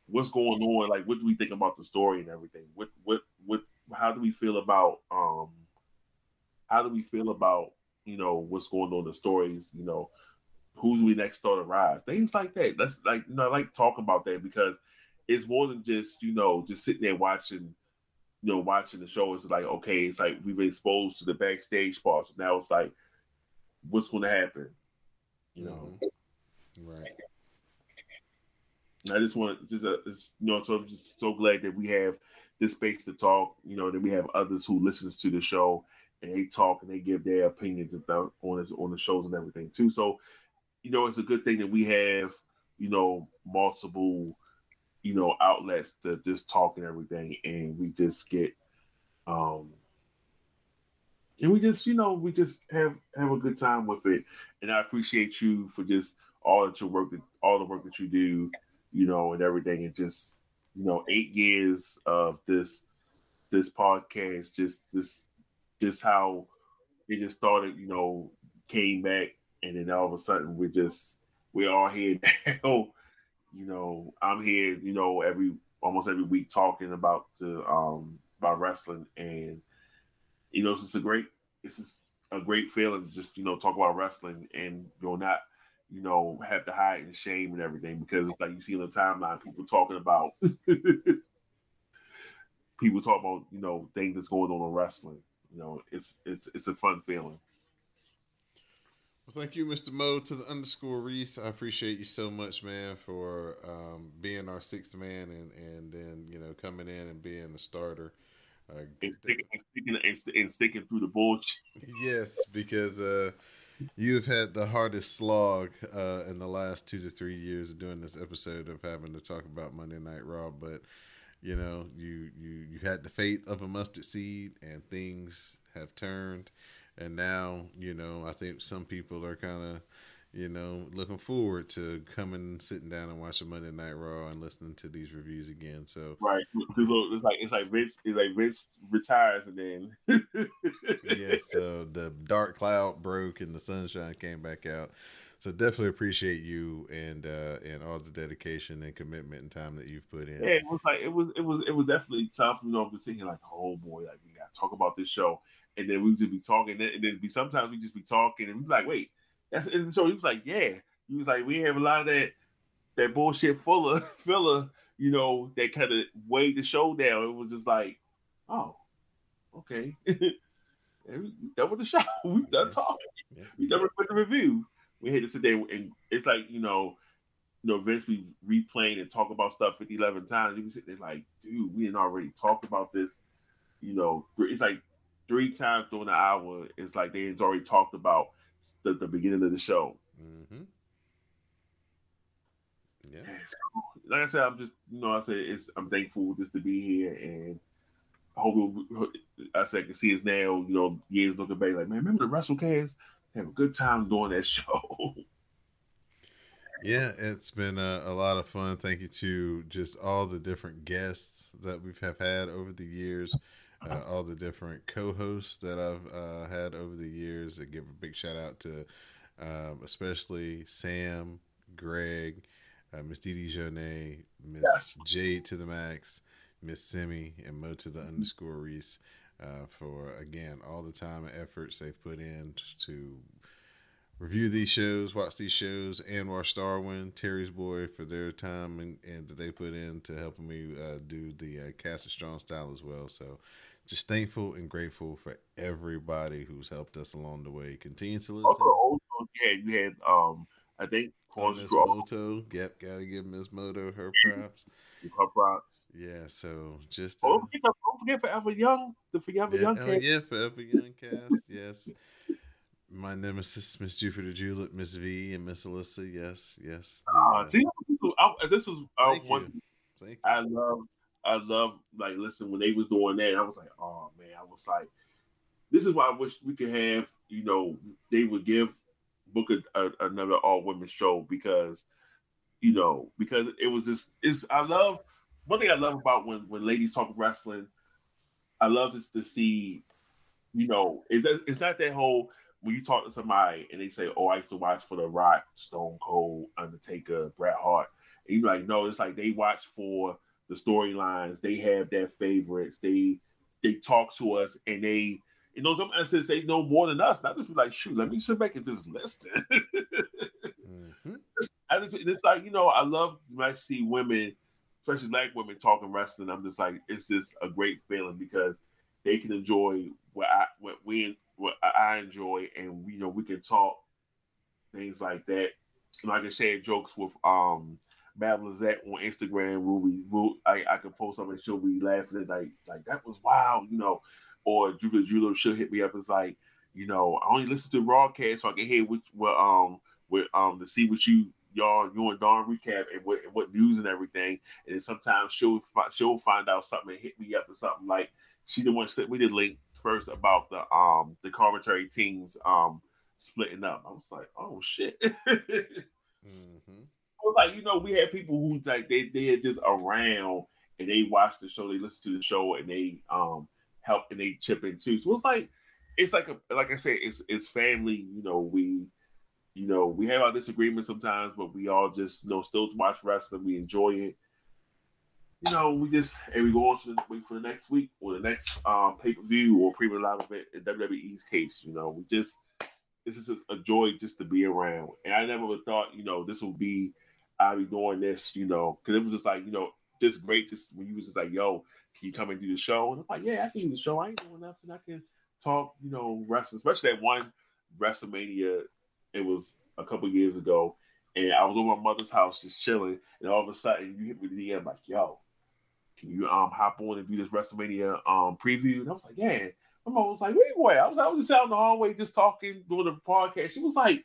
what's going on? Like, what do we think about the story and everything? What, what, what? How do we feel about? um How do we feel about you know what's going on the stories? You know, who's we next start to rise? Things like that. That's like you know, I like talking about that because it's more than just you know just sitting there watching you know, watching the show, it's like, okay, it's like we've been exposed to the backstage parts. Now it's like, what's going to happen? You know, mm-hmm. Right. and I just want just a, just, you know, so I'm just so glad that we have this space to talk. You know, that we have others who listens to the show and they talk and they give their opinions th- on on the shows and everything too. So, you know, it's a good thing that we have, you know, multiple you know outlets to just talk and everything and we just get um and we just you know we just have have a good time with it. And i appreciate you for just all that your work all the work that you do you know and everything and just you know eight years of this this podcast just this just how it just started you know came back and then all of a sudden we're just we're all here now you know, I'm here, you know, every almost every week talking about the um about wrestling and you know, it's a great it's just a great feeling to just, you know, talk about wrestling and you know not, you know, have to hide and shame and everything because it's like you see on the timeline people talking about people talk about, you know, things that's going on in wrestling. You know, it's it's it's a fun feeling. Well, thank you, Mr. Mo, to the underscore Rease. I appreciate you so much, man, for um, being our sixth man and, and then, you know, coming in and being a starter. Uh, And sticking, and sticking and, st- and sticking through the bullshit. yes, because uh, you've had the hardest slog uh, in the last two to three years doing this episode of having to talk about Monday Night Raw. But, you know, you, you, you had the faith of a mustard seed and things have turned. And now, you know, I think some people are kind of, you know, looking forward to coming, sitting down and watching Monday Night Raw and listening to these reviews again. So right, it's like it's like Vince, it's like Vince retires and then yeah. So the dark cloud broke and the sunshine came back out. So definitely appreciate you and uh and all the dedication and commitment and time that you've put in. Yeah, it was like it was it was it was definitely tough, you know, to sit here like, oh boy, like we gotta talk about this show. And then we would just be talking, and then be sometimes we just be talking, and we be like, wait, that's and so he was like, yeah. He was like, we have a lot of that that bullshit fuller filler, you know, that kind of weighed the show down. It was just like, oh, okay. that was the show. We done talking. Yeah. We done put the review. We had to sit there and it's like, you know, you know, Vince we replaying and talk about stuff 50, 11 times. You sit there like, dude, we didn't already talked about this. You know, it's like three times during the hour. It's like they had already talked about the, the beginning of the show. Mm-hmm. Yeah. like I said, I'm just you know I said it's I'm thankful just to be here and I hope I said I can see us now. You know, years looking back, like man, remember the WrestleCast? Have a good time doing that show. Yeah, it's been a, a, lot of fun. Thank you to just all the different guests that we've have had over the years uh, all the different co-hosts that I've uh, had over the years. I give a big shout out to um, especially Sam, Greg, uh, Miss Didi Jonay, Miss yes. Jade to the max, Miss Simi, and Mo to the underscore Rease uh, for again all the time and efforts they've put in to review these shows, watch these shows, and watch Starwin, Terry's Boy for their time and, and that they put in to helping me uh, do the uh, Cast of Strong style as well. So just thankful and grateful for everybody who's helped us along the way. Continue to listen. Also, also yeah, you had um, I think oh, Miss Moto. Yep, gotta give Miss Moto her props. Her props. Yeah, so just oh, uh, don't, forget, don't forget Forever Young, the Forever yeah, Young oh, cast. yeah, Forever Young cast. yes. My nemesis, Miss Jupiter Julep, Miss V, and Miss Alyssa. Yes, yes. The, uh, uh, this is uh, one. I love I love like listen when they was doing that. I was like, oh man, I was like, this is why I wish we could have. You know, they would give book a, a, another all women show because, you know, because it was just. It's I love one thing I love about when when ladies talk wrestling. I love just to see, you know, it's it's not that whole when you talk to somebody and they say, "Oh, I used to watch for The Rock, Stone Cold, Undertaker, Bret Hart," and you like, no, it's like they watch for the storylines. They have their favorites. They they talk to us and they you know some instances they know more than us. Not just be like, shoot, let me sit back and just listen. mm-hmm. it's, it's like you know, I love when I see women, especially black women, talking wrestling. I'm just like, it's just a great feeling because they can enjoy what I what we what I enjoy, and you know we can talk things like that. And I can share jokes with um Bab Lizette on Instagram where we will I, I could post something and she'll be laughing at like like that was wild, you know. Or Julia Julia she'll hit me up It's like, you know, I only listen to Rawcast so I can hear which what um with um to see what you y'all you and Don recap and what what news and everything. And then sometimes she'll she'll find out something and hit me up or something like she didn't want to we did link first about the um the commentary teams um splitting up. I was like, oh shit. mm-hmm like, you know, we had people who like they they are just around and they watch the show, they listen to the show, and they um help and they chip in too. So it's like it's like a like I said, it's it's family. You know, we you know we have our disagreements sometimes, but we all just you know still watch wrestling. We enjoy it. You know, we just and we go on to the, wait for the next week or the next um pay per view or premium live event in WWE's case. You know, we just this is a joy just to be around. And I never thought, you know, this would be I'll be doing this, you know, because it was just like, you know, just great just when you was just like, yo, can you come and do the show? And I'm like, yeah, I can do the show. I ain't doing nothing. I can talk, you know, wrestling, especially that one WrestleMania. It was a couple years ago, and I was over my mother's house just chilling, and all of a sudden you hit me the DM like, yo, can you um hop on and do this WrestleMania um preview? And I was like, yeah. My mom was like, you at? I was, I was just out in the hallway just talking, doing the podcast. She was like,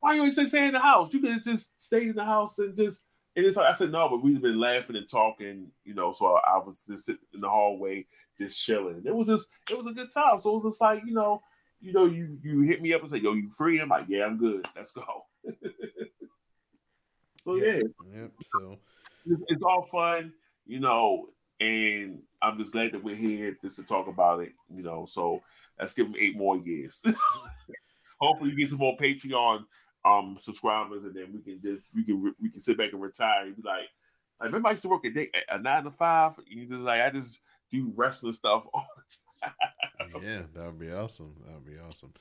why you always say stay in the house? You could just stay in the house and just. And it's like I said, no, but we've been laughing and talking, you know. So I, I was just sitting in the hallway, just chilling. It was just, it was a good time. So it was just like, you know, you know, you you hit me up and say, "Yo, you free?" I'm like, "Yeah, I'm good. Let's go." So yeah, Yep. So it's, it's all fun, you know, and I'm just glad that we're here just to talk about it, you know. So let's give them eight more years. Hopefully, we get some more Patreon um subscribers, and then we can just we can we can sit back and retire and be like, like remember I used to work a day a nine to five. You just like I just do wrestling stuff all the time. yeah, that would be awesome. That would be awesome.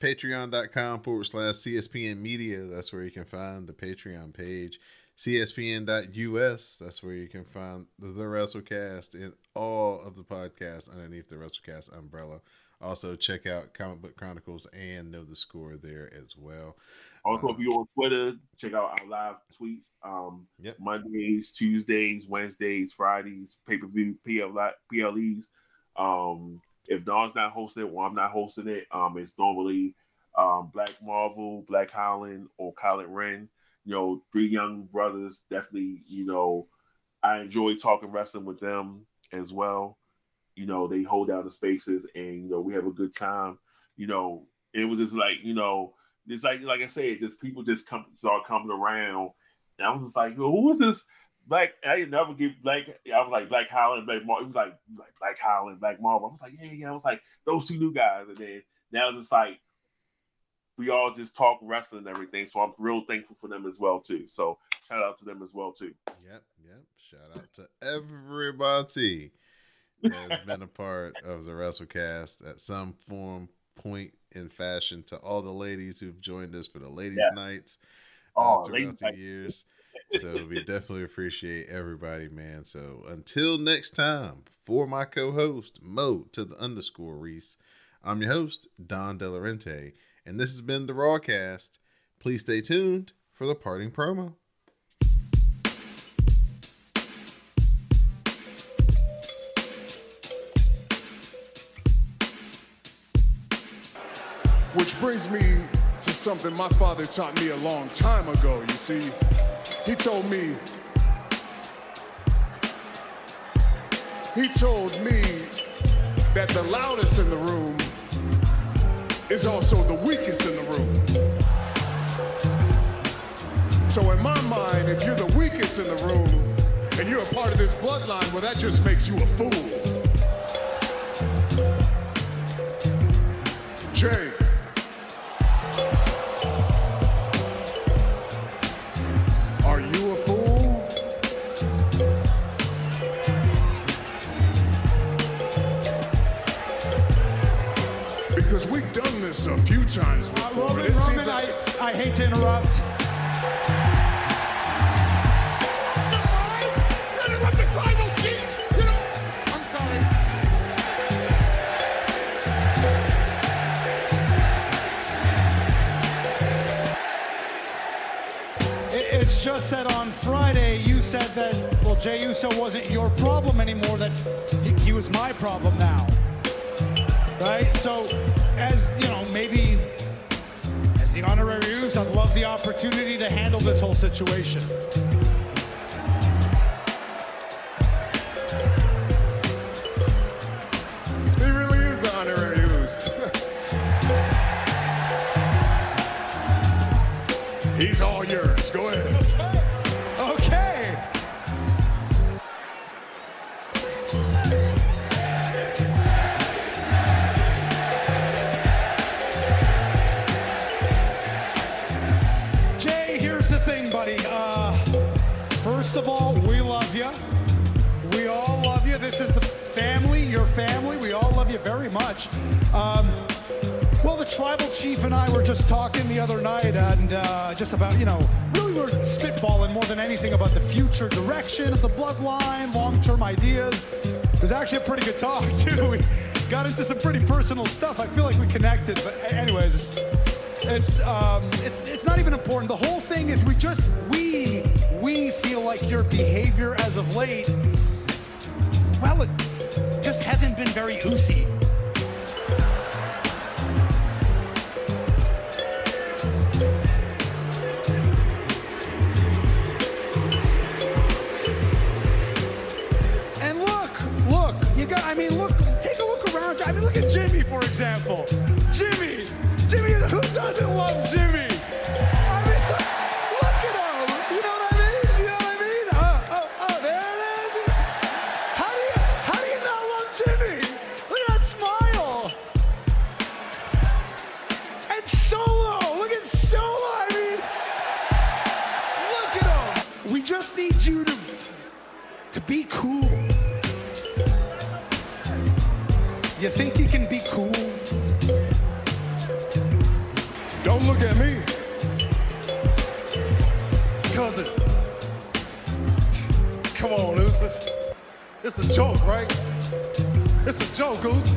Patreon.com forward slash CSPN Media. That's where you can find the Patreon page. CSPN.us. That's where you can find the, the WrestleCast and all of the podcasts underneath the WrestleCast umbrella. Also, check out Comic Book Chronicles and Know the Score there as well. Also, if you're on Twitter, check out our live tweets. Um, Yep. Mondays, Tuesdays, Wednesdays, Fridays, pay per view, PLEs. Um, if Don's not hosting it, or I'm not hosting it, um, it's normally um, Black Marvel, Black Holland, or Kylan Wren. You know, three young brothers. Definitely, you know, I enjoy talking wrestling with them as well. You know, they hold down the spaces, and you know, we have a good time. You know, it was just like you know it's like like I said, just people just come start coming around, and I was just like, who is this? Black, I didn't never give black. I was like Black Holland, Black Marvel. It was like like Black Holland, Black Marvel. I was like, yeah, yeah. I was like those two new guys, and then now it's just like we all just talk wrestling and everything. So I'm real thankful for them as well too. So shout out to them as well too. Yep, yep. Shout out to everybody has been a part of the WrestleCast at some form, point, in fashion. To all the ladies who've joined us for the ladies' Yeah. nights uh, Oh, throughout ladies' the night. years. So we definitely appreciate everybody, man. So until next time, for my co-host Mo to the underscore Rease, I'm your host Don Delarente, and this has been the Rawcast. Please stay tuned for the parting promo. Which brings me to something my father taught me a long time ago, you see. He told me, he told me that the loudest in the room is also the weakest in the room. So in my mind, if you're the weakest in the room and you're a part of this bloodline, well, that just makes you a fool. Jey. Done this a few times Uh, before. Roman, and it Roman, seems like I, I hate to interrupt. I'm sorry. It's just that on Friday you said that, well, Jey Uso wasn't your problem anymore, that he was my problem now. Right? So, as, you know, maybe as the honorary Uso, I'd love the opportunity to handle this whole situation. Much. Um, well, the tribal chief and I were just talking the other night, and uh, just about, you know, really we were spitballing more than anything about the future direction of the bloodline, long-term ideas. It was actually a pretty good talk too. We got into some pretty personal stuff. I feel like we connected, but anyways, it's it's um, it's it's not even important. The whole thing is we just we we feel like your behavior as of late, well, it just hasn't been very Ucey. I mean, look at Jimmy, for example. Jimmy, Jimmy, who doesn't love Jimmy? It's